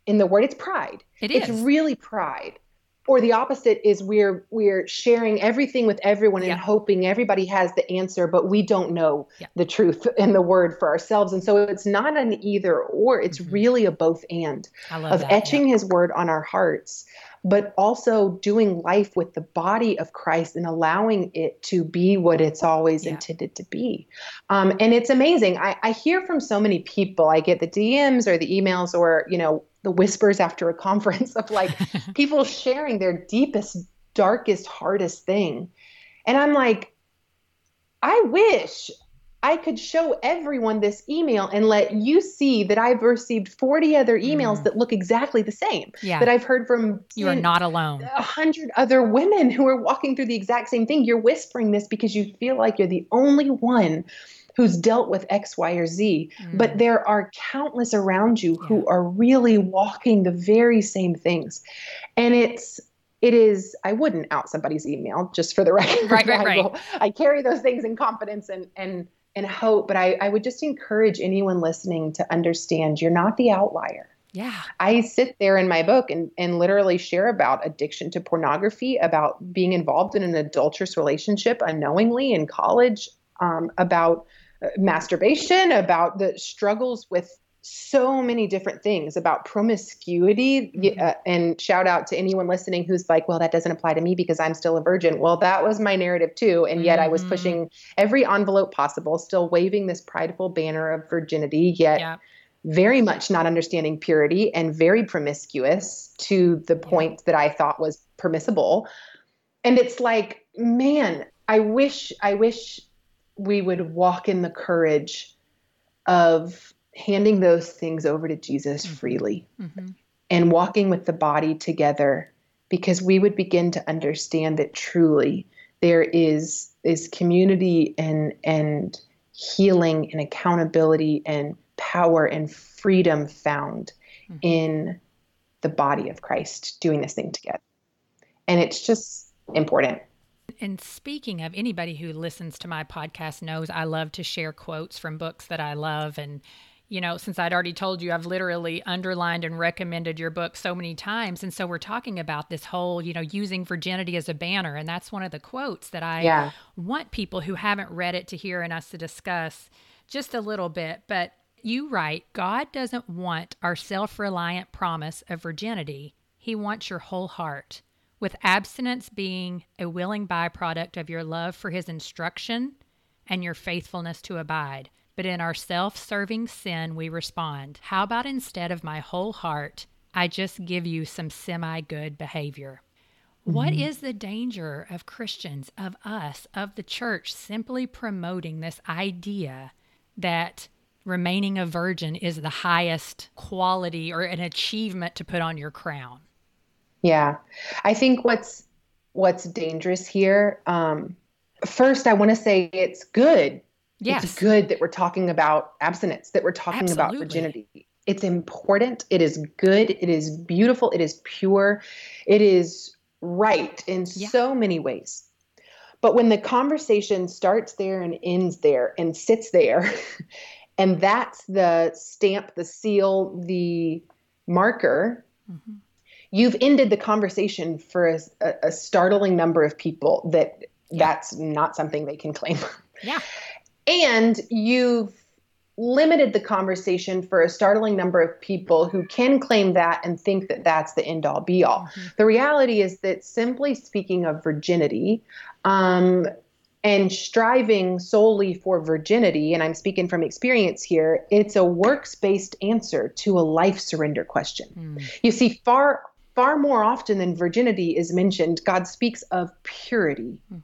in the word it's pride It it's is. really pride or the opposite is we're we're sharing everything with everyone Yeah. and hoping everybody has the answer but we don't know Yeah. the truth in the word for ourselves and so it's not an either or it's Mhm. really a both and of that. yeah. etching his word on our hearts but also doing life with the body of christ and allowing it to be what it's always Yeah. intended to be. Um, and it's amazing. I, I hear from so many people. I get the dms or the emails or you know the whispers after a conference of like people sharing their deepest darkest hardest thing. And i'm like i wish I could show everyone this email and let you see that I've received 40 other emails Mm. that look exactly the same. yeah. That I've heard from you are not alone. a hundred other women who are walking through the exact same thing. You're whispering this because you feel like you're the only one who's dealt with X, Y, or Z. But Mm. there are countless around you Yeah. who are really walking the very same things. And it's it is I wouldn't out somebody's email just for the record. Right, right, I, right. will- I carry those things in confidence and and and hope, but I, I would just encourage anyone listening to understand you're not the outlier. yeah. I sit there in my book and, and literally share about addiction to pornography, about being involved in an adulterous relationship unknowingly in college, um, about uh, masturbation, about the struggles with so many different things, about promiscuity. Mhm. Uh, and shout out to anyone listening who's like, well, that doesn't apply to me because I'm still a virgin. Well, that was my narrative too. And yet I was Mhm. pushing every envelope possible, still waving this prideful banner of virginity, yet Yeah. very much not understanding purity and very promiscuous to the point that I thought was permissible. And it's like, man, I wish, I wish we would walk in the courage of handing those things over to Jesus Mhm. freely hmm and walking with the body together because we would begin to understand that truly there is is community and and healing and accountability and power and freedom found Mhm. in the body of Christ doing this thing together. And it's just important. And speaking of anybody who listens to my podcast knows I love to share quotes from books that I love and you know, since I'd already told you, I've literally underlined and recommended your book so many times. And so we're talking about this whole, you know, using virginity as a banner. And that's one of the quotes that I Yeah. want people who haven't read it to hear and us to discuss just a little bit. But you write, God doesn't want our self reliant promise of virginity, He wants your whole heart, with abstinence being a willing byproduct of your love for His instruction and your faithfulness to abide. But in our self serving sin, we respond, How about instead of my whole heart, I just give you some semi good behavior? What is the danger of Christians, of us, of the church simply promoting this idea that remaining a virgin is the highest quality or an achievement to put on your crown? Yeah. I think what's what's dangerous here um first I want to say it's good Yes. It's good that we're talking about abstinence, that we're talking about virginity. It's important. It is good. It is beautiful. It is pure. It is right in Yeah. so many ways. But when the conversation starts there and ends there and sits there, and that's the stamp, the seal, the marker, Mhm. you've ended the conversation for a, a, a startling number of people that Yeah. that's not something they can claim. Yeah. And you've limited the conversation for a startling number of people who can claim that and think that that's the end all be all. Mhm. The reality is that simply speaking of virginity, um, and striving solely for virginity, and I'm speaking from experience here, it's a works based answer to a life surrender question. Mm. You see, far far more often than virginity is mentioned, God speaks of purity, Mhm.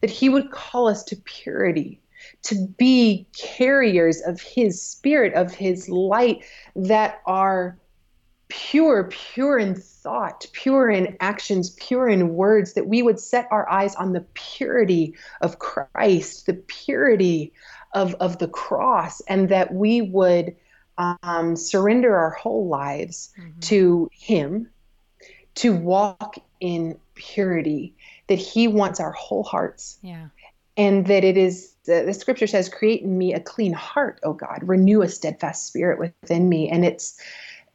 that He would call us to purity, to be carriers of His Spirit, of His light that are pure, pure in thought, pure in actions, pure in words, that we would set our eyes on the purity of Christ, the purity of, of the cross, and that we would um, surrender our whole lives Mhm. to Him, to walk in purity, that He wants our whole hearts. Yeah. And that it is, the, the scripture says, create in me a clean heart, O God, renew a steadfast spirit within me. And it's,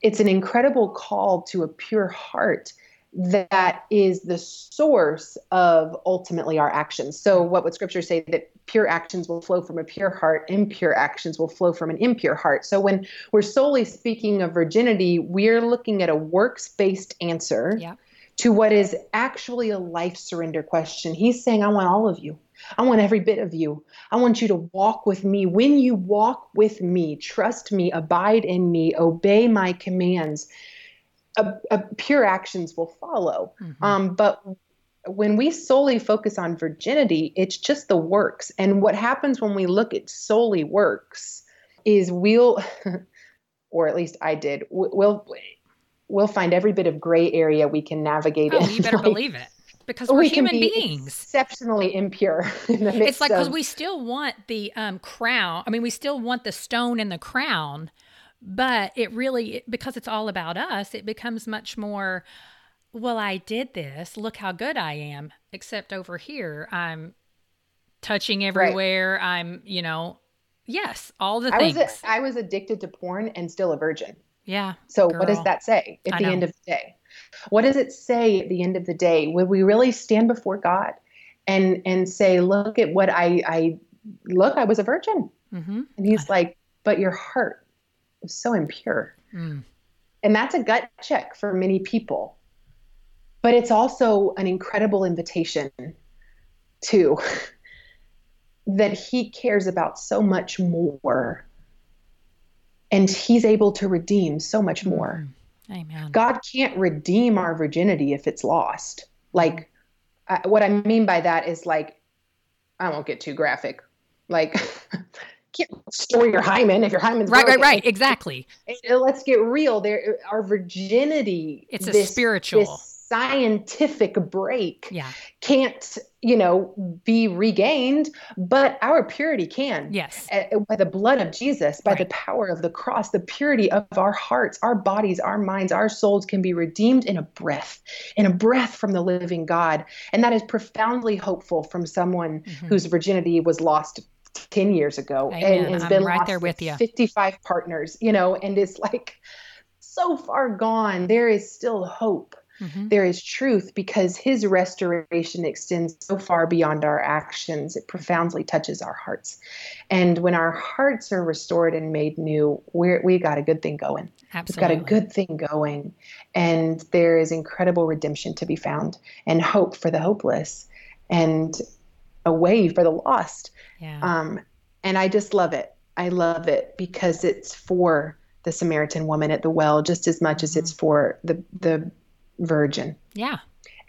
it's an incredible call to a pure heart that is the source of ultimately our actions. So, what would scripture say that pure actions will flow from a pure heart, impure actions will flow from an impure heart? So, when we're solely speaking of virginity, we're looking at a works based answer Yeah. to what is actually a life surrender question. He's saying, I want all of you. I want every bit of you. I want you to walk with me. When you walk with me, trust me, abide in me, obey my commands, a, a pure actions will follow. Mhm. Um, but when we solely focus on virginity, it's just the works. And what happens when we look at solely works is we'll, or at least I did, we'll we'll find every bit of gray area we can navigate Oh, in. you better Like, believe it because we're we human be beings. exceptionally impure. In the midst It's like because of- we still want the um, crown. I mean, we still want the stone in the crown, but it really because it's all about us. It becomes much more. Well, I did this. Look how good I am. Except over here, I'm touching everywhere. I'm, you know, yes, all the I things. was a, I was addicted to porn and still a virgin. yeah. So what does that say at I the know. end of the day? What does it say at the end of the day? Would we really stand before God and and say, look at what I I look, I was a virgin. Mm-hmm. And he's like, but your heart was so impure. Mm. And that's a gut check for many people. But it's also an incredible invitation to that he cares about so much more. And he's able to redeem so much more. Amen. God can't redeem our virginity if it's lost. Like, I, what I mean by that is like, I won't get too graphic. Like, can't restore your hymen if your hymen's Right, right, broken. right. Exactly. Uh, let's get real there our virginity It's a this- spiritual. this scientific break Yeah. can't you know be regained but our purity can Yes. By the blood of jesus by the power of the cross the purity of our hearts our bodies our minds our souls can be redeemed in a breath in a breath from the living god and that is profoundly hopeful from someone Mhm. whose virginity was lost 10 years ago Amen. and has I'm been right lost there with ya. 55 partners you know and it's like so far gone there is still hope Mhm. there is truth because his restoration extends so far beyond our actions. It profoundly touches our hearts. And when our hearts are restored and made new we're, we got a good thing going. We've got a good thing going. And there is incredible redemption to be found and hope for the hopeless and a way for the lost. Yeah. um, and I just love it. I love it because it's for the Samaritan woman at the well just as much as it's for the the virgin. yeah.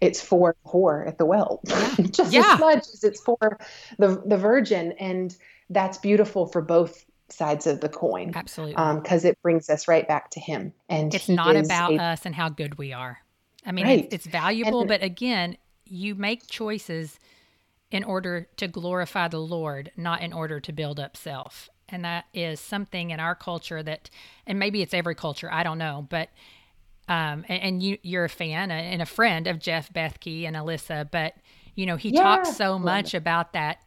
It's for the whore at the well, Yeah. just Yeah. as much as it's for the the virgin, and that's beautiful for both sides of the coin Absolutely. Um, because it brings us right back to Him. And it's not about a- us and how good we are. I mean, Right. it's, it's valuable, And- but again, you make choices in order to glorify the Lord, not in order to build up self. And that is something in our culture that, and maybe it's every culture, I don't know, but, um, and, and you, you're a fan and a friend of Jeff Bethke and Alyssa, but, you know, he talks so much about that.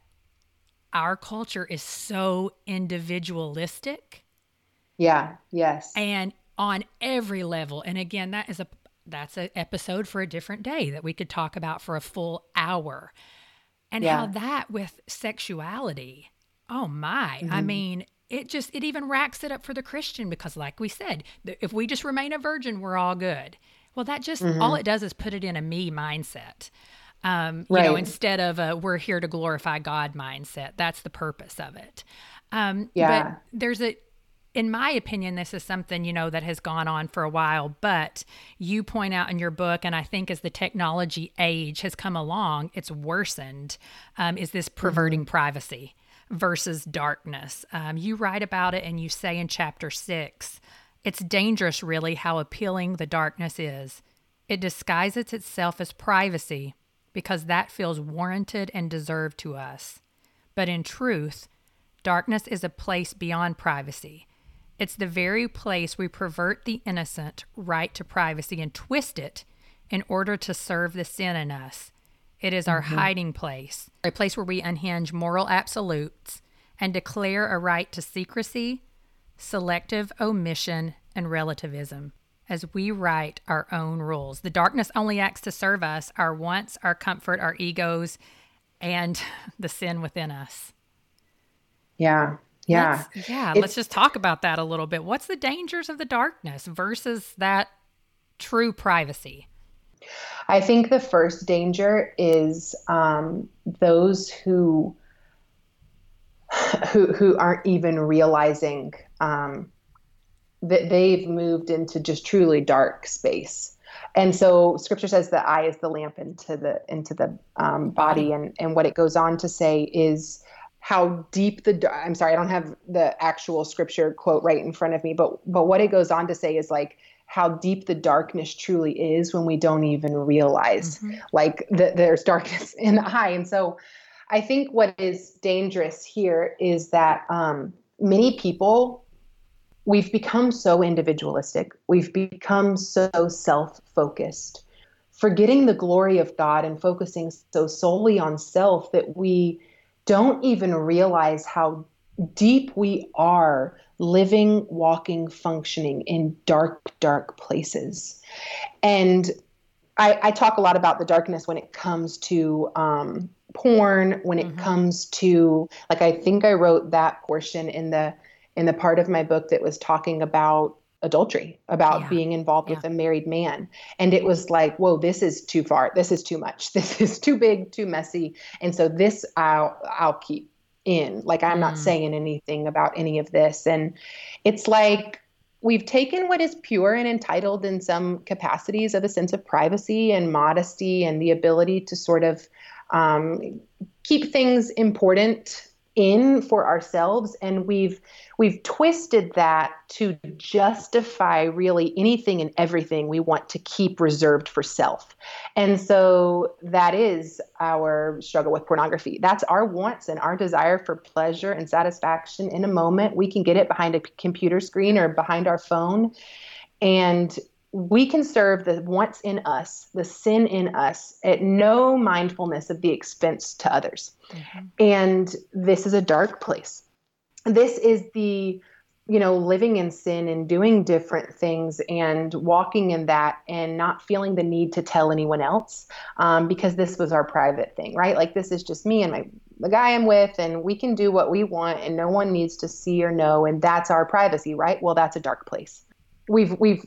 Our culture is so individualistic. Yeah, yes, and on every level and again that is a that's an episode for a different day that we could talk about for a full hour. And how that with sexuality oh my i Mhm. mean it just it even racks it up for the christian because like we said if we just remain a virgin we're all good. Well that just Mm-hmm. all it does is put it in a me mindset. Um, you know instead of a we're here to glorify god mindset. That's the purpose of it. Um, Yeah. but there's a in my opinion, this is something, you know, that has gone on for a while, but you point out in your book, and I think as the technology age has come along, it's worsened, um, is this perverting privacy versus darkness. Um, you write about it and you say in chapter six, it's dangerous, really, how appealing the darkness is. It disguises itself as privacy because that feels warranted and deserved to us. But in truth, darkness is a place beyond privacy. It's the very place we pervert the innocent right to privacy and twist it in order to serve the sin in us. It is our mm-hmm. hiding place, a place where we unhinge moral absolutes and declare a right to secrecy, selective omission, and relativism as we write our own rules. The darkness only acts to serve us, our wants, our comfort, our egos, and the sin within us. Yeah. Yeah. Let's, yeah. It's, let's just talk about that a little bit. What's the dangers of the darkness versus that true privacy? I think the first danger is um, those who who who aren't even realizing um, that they've moved into just truly dark space. And so Scripture says the eye is the lamp into the into the um, body, and and what it goes on to say is how deep the I'm sorry, I don't have the actual Scripture quote right in front of me, but but what it goes on to say is like how deep the darkness truly is when we don't even realize mm-hmm. like that there's darkness in the eye. And so I think what is dangerous here is that um, many people we've become so individualistic. We've become so self-focused, forgetting the glory of God and focusing so solely on self that we don't even realize how deep we are living, walking, functioning in dark, dark places. And I, I talk a lot about the darkness when it comes to um, porn, when it mm-hmm. comes to like I think I wrote that portion in the in the part of my book that was talking about adultery, about yeah. being involved yeah. with a married man. And it was like, whoa, this is too far. This is too much. This is too big, too messy. And so this I'll I'll keep in. Like I'm mm. not saying anything about any of this. And it's like we've taken what is pure and entitled in some capacities of a sense of privacy and modesty and the ability to sort of um, keep things important in for ourselves and we've we've twisted that to justify really anything and everything we want to keep reserved for self. And so that is our struggle with pornography. That's our wants and our desire for pleasure and satisfaction in a moment. We can get it behind a computer screen or behind our phone. And we can serve the wants in us, the sin in us, at no mindfulness of the expense to others. Mm-hmm. And this is a dark place. This is the, you know, living in sin and doing different things and walking in that and not feeling the need to tell anyone else um, because this was our private thing, right? Like this is just me and my the guy I'm with, and we can do what we want, and no one needs to see or know, and that's our privacy, right? Well, that's a dark place. We've we've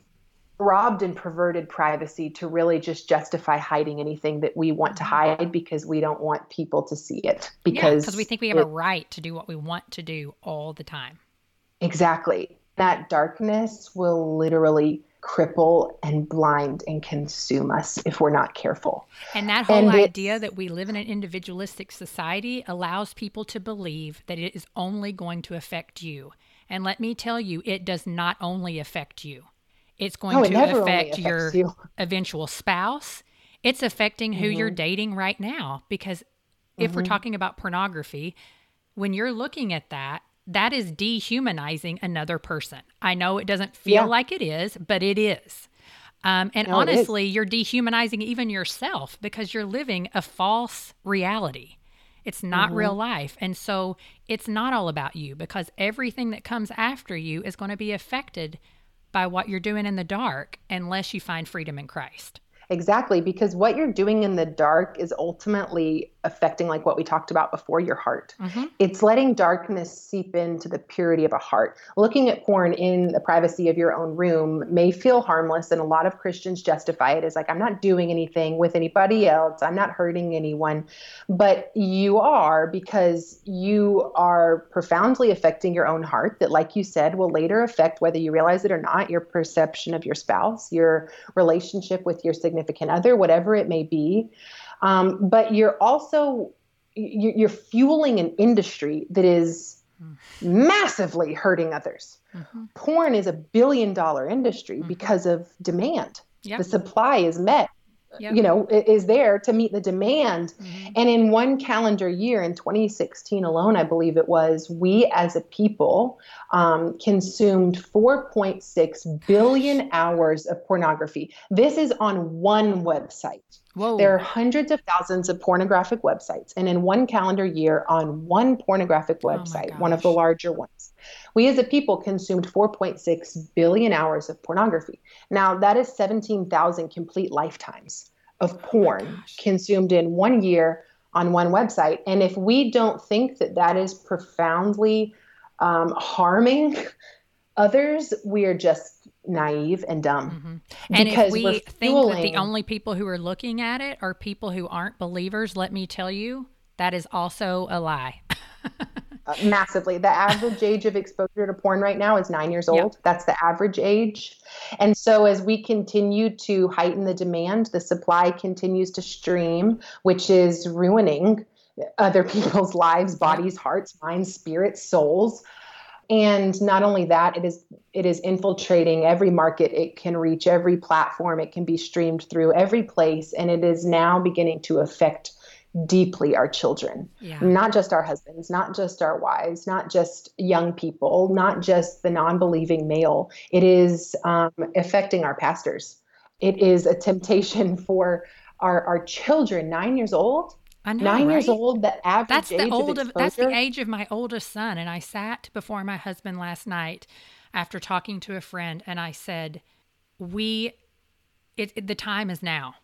robbed and perverted privacy to really just justify hiding anything that we want to mm-hmm. hide because we don't want people to see it because because we think we have it, a right to do what we want to do all the time. Exactly. That darkness will literally cripple and blind and consume us if we're not careful. And that whole and idea that we live in an individualistic society allows people to believe that it is only going to affect you. And let me tell you, it does not only affect you it's going it to affect your you. eventual spouse. It's affecting who mm-hmm. you're dating right now. Because if mm-hmm. we're talking about pornography, when you're looking at that, that is dehumanizing another person. I know it doesn't feel yeah. like it is, but it is. Um, and no, honestly, you're dehumanizing even yourself because you're living a false reality. It's not mm-hmm. real life. And so it's not all about you because everything that comes after you is going to be affected by what you're doing in the dark unless you find freedom in Christ. Exactly, because what you're doing in the dark is ultimately affecting, like what we talked about before, your heart. Mm-hmm. It's letting darkness seep into the purity of a heart. Looking at porn in the privacy of your own room may feel harmless, and a lot of Christians justify it as like, I'm not doing anything with anybody else, I'm not hurting anyone. But you are because you are profoundly affecting your own heart, that, like you said, will later affect whether you realize it or not your perception of your spouse, your relationship with your significant significant other, whatever it may be. Um, but you're also you're fueling an industry that is massively hurting others. Mm-hmm. Porn is a billion dollar industry mm-hmm. because of demand. Yep. The supply is met yep. you know, is there to meet the demand. Mm-hmm. And in one calendar year, in 2016 alone, I believe it was, we as a people um, consumed 4.6 billion hours of pornography. This is on one website. Whoa. There are hundreds of thousands of pornographic websites. And in one calendar year, on one pornographic oh website, oh one of the larger ones, we as a people consumed 4.6 billion hours of pornography. Now, that is 17,000 complete lifetimes of oh porn oh consumed in one year on one website. And if we don't think that that is profoundly um, harming others, we are just naive and dumb. Mm-hmm. And if we think that the only people who are looking at it are people who aren't believers, let me tell you, that is also a lie. uh, massively. The average age of exposure to porn right now is nine years old. Yep. That's the average age. And so, as we continue to heighten the demand, the supply continues to stream, which is ruining other people's lives, bodies, hearts, minds, spirits, souls and not only that it is it is infiltrating every market it can reach every platform it can be streamed through every place and it is now beginning to affect deeply our children yeah. not just our husbands not just our wives not just young people not just the non-believing male it is um, affecting our pastors it is a temptation for our, our children nine years old know, Nine right? years old, the average that's the old of, of, that's the age of my oldest son. And I sat before my husband last night after talking to a friend, and I said, "We, it, it the time is now.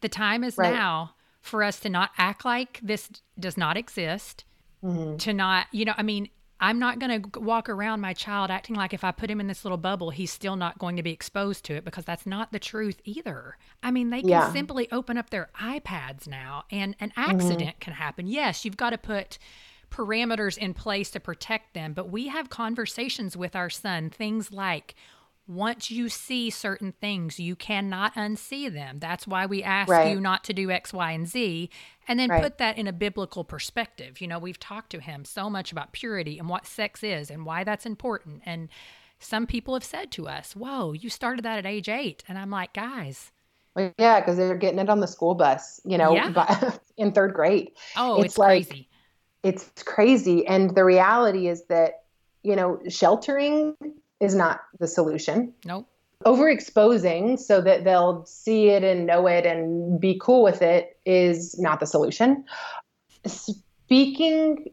The time is right. now for us to not act like this does not exist." Mm-hmm. To not, you know, I mean, I'm not going to walk around my child acting like if I put him in this little bubble, he's still not going to be exposed to it because that's not the truth either. I mean, they can yeah. simply open up their iPads now and an mm-hmm. accident mm-hmm. can happen. Yes, you've got to put parameters in place to protect them, but we have conversations with our son, things like, once you see certain things, you cannot unsee them. That's why we ask right. you not to do X, Y, and Z, and then right. put that in a biblical perspective. You know, we've talked to him so much about purity and what sex is and why that's important. And some people have said to us, Whoa, you started that at age eight. And I'm like, Guys, well, yeah, because they're getting it on the school bus, you know, yeah. by, in third grade. Oh, it's, it's like, crazy. It's crazy. And the reality is that, you know, sheltering is not the solution. Nope. Overexposing so that they'll see it and know it and be cool with it is not the solution. Speaking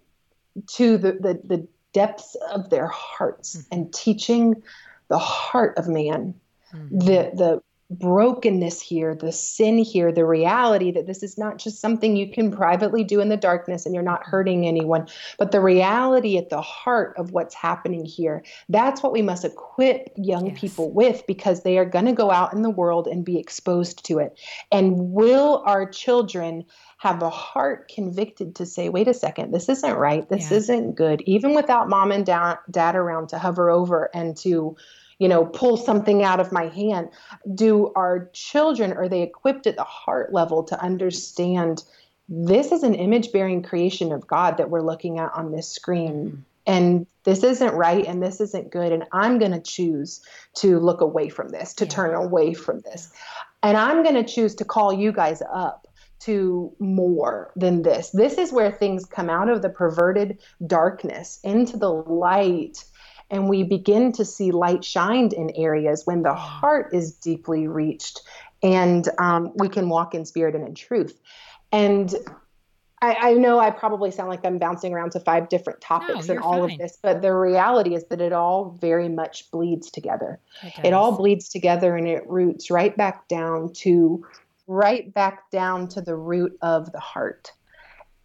to the, the, the depths of their hearts mm-hmm. and teaching the heart of man, mm-hmm. the, the brokenness here, the sin here, the reality that this is not just something you can privately do in the darkness and you're not hurting anyone, but the reality at the heart of what's happening here. That's what we must equip young yes. people with because they are going to go out in the world and be exposed to it. And will our children have a heart convicted to say, wait a second, this isn't right. This yeah. isn't good, even without mom and dad, dad around to hover over and to you know, pull something out of my hand? Do our children, are they equipped at the heart level to understand this is an image bearing creation of God that we're looking at on this screen? Mm-hmm. And this isn't right and this isn't good. And I'm going to choose to look away from this, to yeah. turn away from this. And I'm going to choose to call you guys up to more than this. This is where things come out of the perverted darkness into the light and we begin to see light shined in areas when the heart is deeply reached and um, we can walk in spirit and in truth and I, I, know I probably sound like I'm bouncing around to five different topics no, and all fine. of this, but the reality is that it all very much bleeds together. It, it all bleeds together and it roots right back down to right back down to the root of the heart.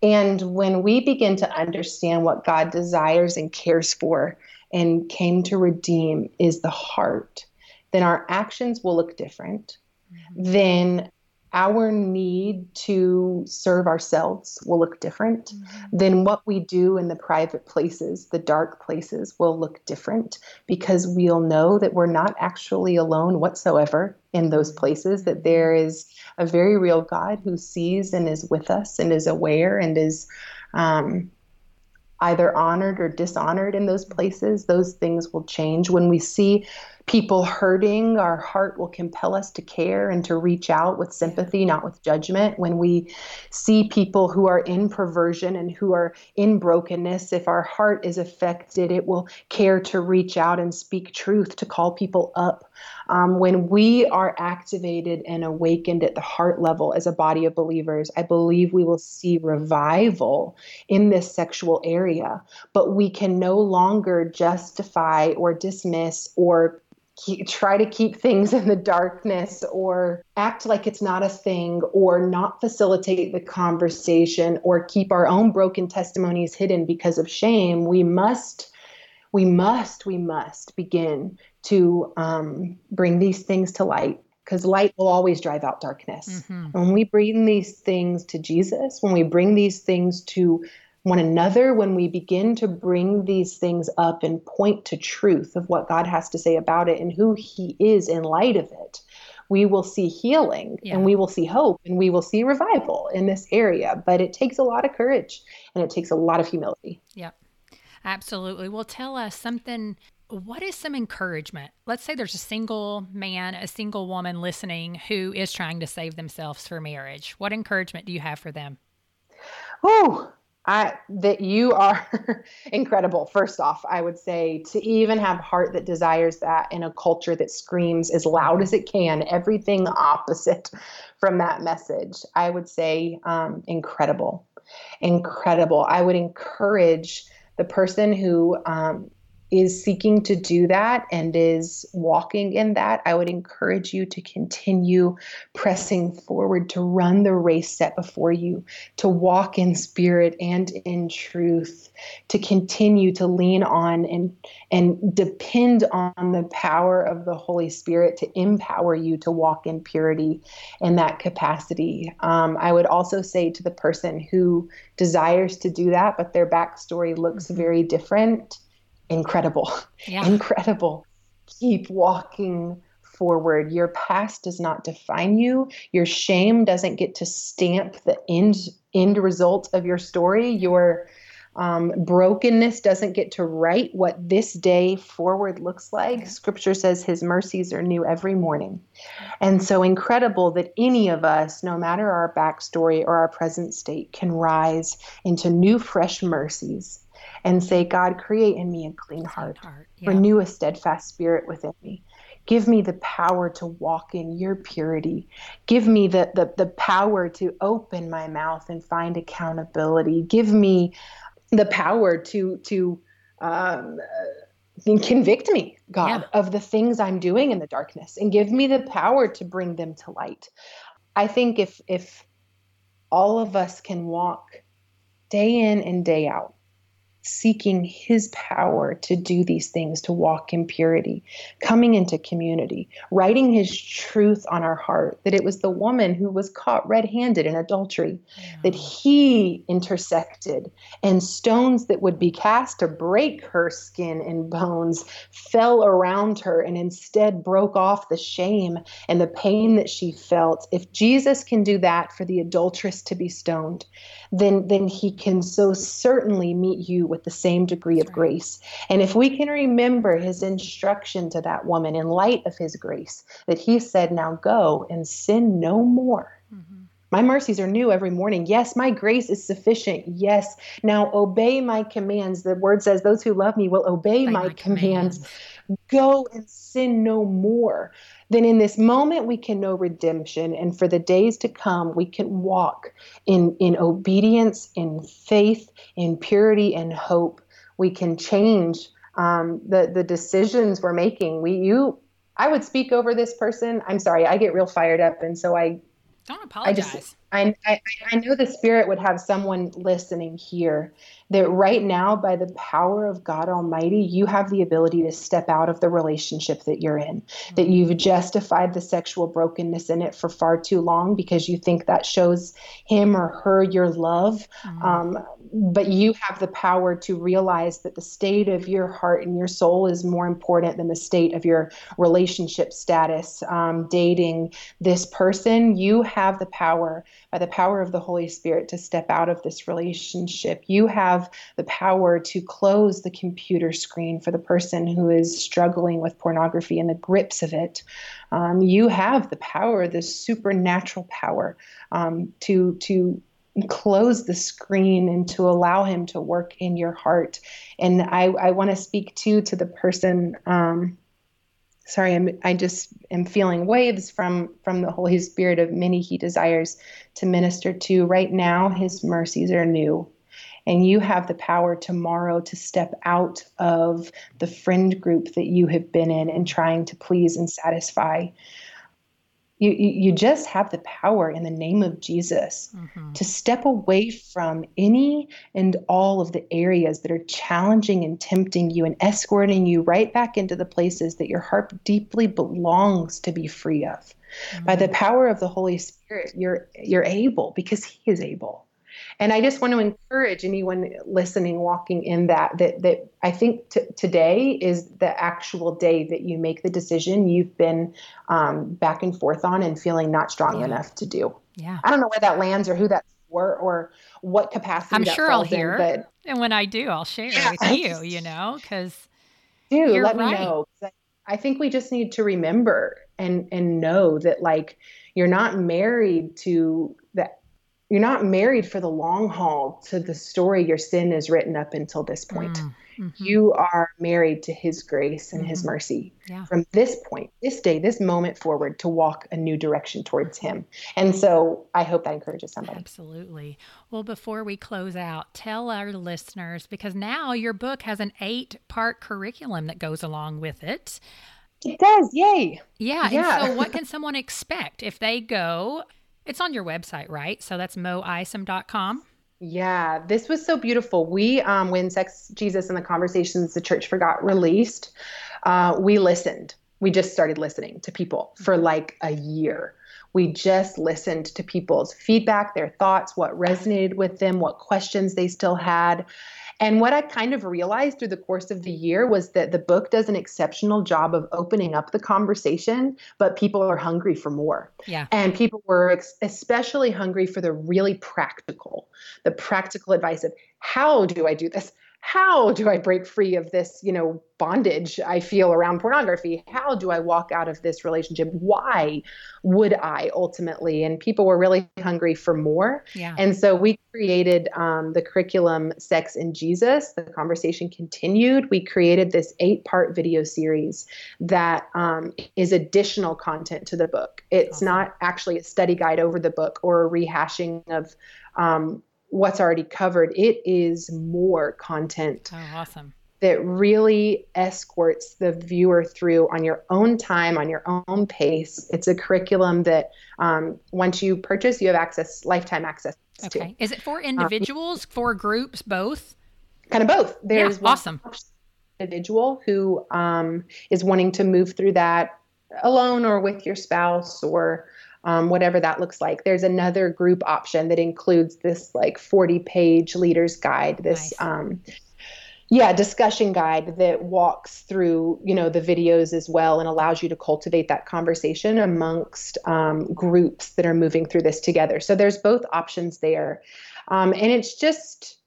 And when we begin to understand what God desires and cares for, and came to redeem is the heart, then our actions will look different. Mm-hmm. Then our need to serve ourselves will look different. Mm-hmm. Then what we do in the private places, the dark places, will look different because we'll know that we're not actually alone whatsoever in those mm-hmm. places, that there is a very real God who sees and is with us and is aware and is um, either honored or dishonored in those places, those things will change. When we see people hurting, our heart will compel us to care and to reach out with sympathy, not with judgment. When we see people who are in perversion and who are in brokenness, if our heart is affected, it will care to reach out and speak truth, to call people up. Um, when we are activated and awakened at the heart level as a body of believers, I believe we will see revival in this sexual area. But we can no longer justify or dismiss or keep, try to keep things in the darkness or act like it's not a thing or not facilitate the conversation or keep our own broken testimonies hidden because of shame. We must we must, we must begin to um, bring these things to light because light will always drive out darkness. Mm-hmm. When we bring these things to Jesus, when we bring these things to one another, when we begin to bring these things up and point to truth of what God has to say about it and who He is in light of it, we will see healing yeah. and we will see hope and we will see revival in this area. But it takes a lot of courage and it takes a lot of humility. Yep. Absolutely. Well, tell us something. What is some encouragement? Let's say there's a single man, a single woman listening who is trying to save themselves for marriage. What encouragement do you have for them? Oh, I that you are incredible. First off, I would say to even have heart that desires that in a culture that screams as loud as it can everything opposite from that message. I would say um, incredible, incredible. I would encourage the person who um, is seeking to do that and is walking in that, I would encourage you to continue pressing forward, to run the race set before you, to walk in spirit and in truth, to continue to lean on and, and depend on the power of the Holy Spirit to empower you to walk in purity in that capacity. Um, I would also say to the person who desires to do that, but their backstory looks mm-hmm. very different incredible, yeah. incredible. Keep walking forward. Your past does not define you. Your shame doesn't get to stamp the end end result of your story. Your um, brokenness doesn't get to write what this day forward looks like. Scripture says his mercies are new every morning. And so incredible that any of us, no matter our backstory or our present state, can rise into new, fresh mercies and say, God, create in me a clean heart, heart. Yeah. renew a steadfast spirit within me. Give me the power to walk in your purity. Give me the, the, the power to open my mouth and find accountability. Give me the power to, to um, convict me, God, yeah. of the things I'm doing in the darkness and give me the power to bring them to light. I think if, if all of us can walk day in and day out seeking his power to do these things, to walk in purity, coming into community, writing his truth on our heart that it was the woman who was caught red handed in adultery, yeah. that he intersected, and stones that would be cast to break her skin and bones fell around her and instead broke off the shame and the pain that she felt. If Jesus can do that for the adulteress to be stoned, then, then he can so certainly meet you with the same degree of grace. And if we can remember his instruction to that woman in light of his grace, that he said, Now go and sin no more. Mm-hmm. My mercies are new every morning. Yes, my grace is sufficient. Yes. Now obey my commands. The word says, Those who love me will obey, my, my, commands. commands. Go and sin no more then in this moment we can know redemption. And for the days to come we can walk in in obedience in faith in purity and hope. We can change um, the the decisions we're making. We you i would speak over this person. I'm sorry i get real fired up and so i don't apologize I just, I, I, I know the Spirit would have someone listening here that right now, by the power of God Almighty, you have the ability to step out of the relationship that you're in, mm-hmm. that you've justified the sexual brokenness in it for far too long because you think that shows him or her your love. Mm-hmm. Um, but you have the power to realize that the state of your heart and your soul is more important than the state of your relationship status, um, dating this person. You have the power by the power of the Holy Spirit to step out of this relationship. You have the power to close the computer screen for the person who is struggling with pornography and the grips of it. Um, you have the power, this supernatural power, um, to to close the screen and to allow him to work in your heart. And I, I want to speak too to the person. Um, sorry, I'm, I just am feeling waves from from the Holy Spirit of many He desires to minister to. Right now, His mercies are new. And you have the power tomorrow to step out of the friend group that you have been in and trying to please and satisfy you, you just have the power in the name of Jesus mm-hmm. to step away from any and all of the areas that are challenging and tempting you and escorting you right back into the places that your heart deeply belongs to be free of. Mm-hmm. By the power of the Holy Spirit, you're you're able because he is able. And I just want to encourage anyone listening, walking in that, that, that I think t- today is the actual day that you make the decision you've been um, back and forth on and feeling not strong yeah. enough to do. Yeah. I don't know where that lands or who that's for or what capacity. I'm sure I'll hear. In, but and when I do, I'll share yeah, with you, you know, because. Do let right. me know. I think we just need to remember and and know that like you're not married to that you're not married for the long haul to the story your sin is written up until this point. Mm, mm-hmm. You are married to his grace and mm-hmm. his mercy yeah. from this point, this day, this moment forward to walk a new direction towards him. And so I hope that encourages somebody. Absolutely. Well, before we close out, tell our listeners because now your book has an eight part curriculum that goes along with it. It does. Yay. Yeah. yeah. And so, what can someone expect if they go? It's on your website, right? So that's moisom.com. Yeah, this was so beautiful. We, um, when Sex, Jesus, and the Conversations the Church Forgot released, uh, we listened. We just started listening to people for like a year. We just listened to people's feedback, their thoughts, what resonated with them, what questions they still had. And what I kind of realized through the course of the year was that the book does an exceptional job of opening up the conversation, but people are hungry for more. Yeah. And people were ex- especially hungry for the really practical, the practical advice of how do I do this? How do I break free of this, you know, bondage I feel around pornography? How do I walk out of this relationship? Why would I ultimately? And people were really hungry for more. Yeah. And so we created um, the curriculum Sex and Jesus. The conversation continued. We created this eight part video series that um, is additional content to the book. It's awesome. not actually a study guide over the book or a rehashing of um, what's already covered. It is more content. Oh, awesome. That really escorts the viewer through on your own time, on your own pace. It's a curriculum that um, once you purchase, you have access, lifetime access okay. to. Is it for um, individuals, um, for groups, both? Kind of both. There's yeah, awesome. individual who um, is wanting to move through that alone or with your spouse or um, whatever that looks like. There's another group option that includes this like 40 page leader's guide, this, nice. um, yeah, discussion guide that walks through, you know, the videos as well and allows you to cultivate that conversation amongst um, groups that are moving through this together. So there's both options there. Um, and it's just,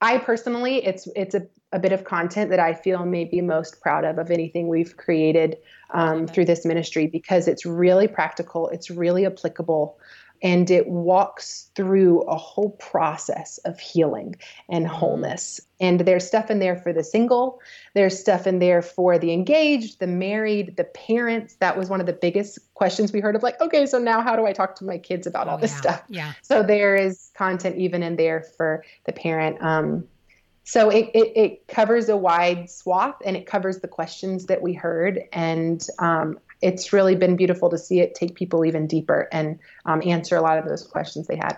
I personally, it's it's a, a bit of content that I feel maybe most proud of of anything we've created um, through this ministry because it's really practical, it's really applicable, and it walks through a whole process of healing and mm-hmm. wholeness. And there's stuff in there for the single, there's stuff in there for the engaged, the married, the parents. That was one of the biggest questions we heard of like, okay, so now how do I talk to my kids about oh, all this yeah. stuff? Yeah. So there is content even in there for the parent. Um, so it, it, it, covers a wide swath and it covers the questions that we heard. And um, it's really been beautiful to see it take people even deeper and um, answer a lot of those questions they had.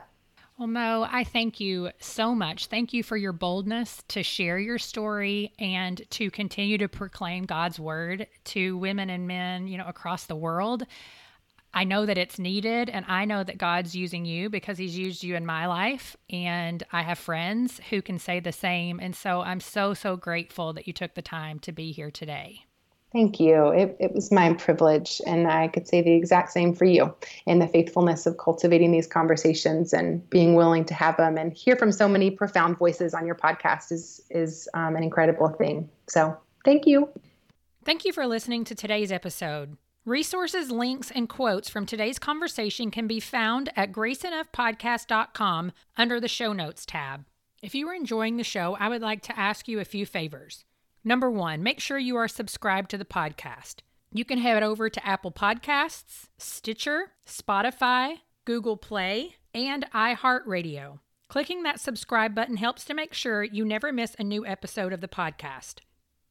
Well mo i thank you so much. Thank you for your boldness to share your story and to continue to proclaim god's word to women and men you know across the world I know that it's needed, and I know that God's using you because He's used you in my life. And I have friends who can say the same. And so I'm so, so grateful that you took the time to be here today. Thank you. It, it was my privilege, and I could say the exact same for you in the faithfulness of cultivating these conversations and being willing to have them and hear from so many profound voices on your podcast is is um, an incredible thing. So, thank you. Thank you for listening to today's episode. Resources, links, and quotes from today's conversation can be found at graceenoughpodcast.com under the show notes tab. If you are enjoying the show, I would like to ask you a few favors. Number one, make sure you are subscribed to the podcast. You can head over to Apple Podcasts, Stitcher, Spotify, Google Play, and iHeartRadio. Clicking that subscribe button helps to make sure you never miss a new episode of the podcast.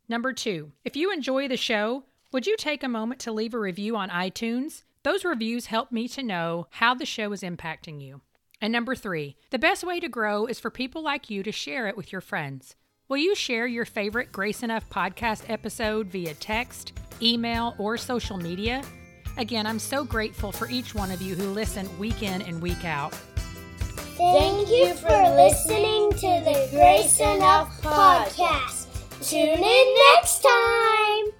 Number two, if you enjoy the show, would you take a moment to leave a review on iTunes? Those reviews help me to know how the show is impacting you. And number three, the best way to grow is for people like you to share it with your friends. Will you share your favorite Grace Enough podcast episode via text, email, or social media? Again, I'm so grateful for each one of you who listen week in and week out. Thank you for listening to the Grace Enough podcast. Tune in next time.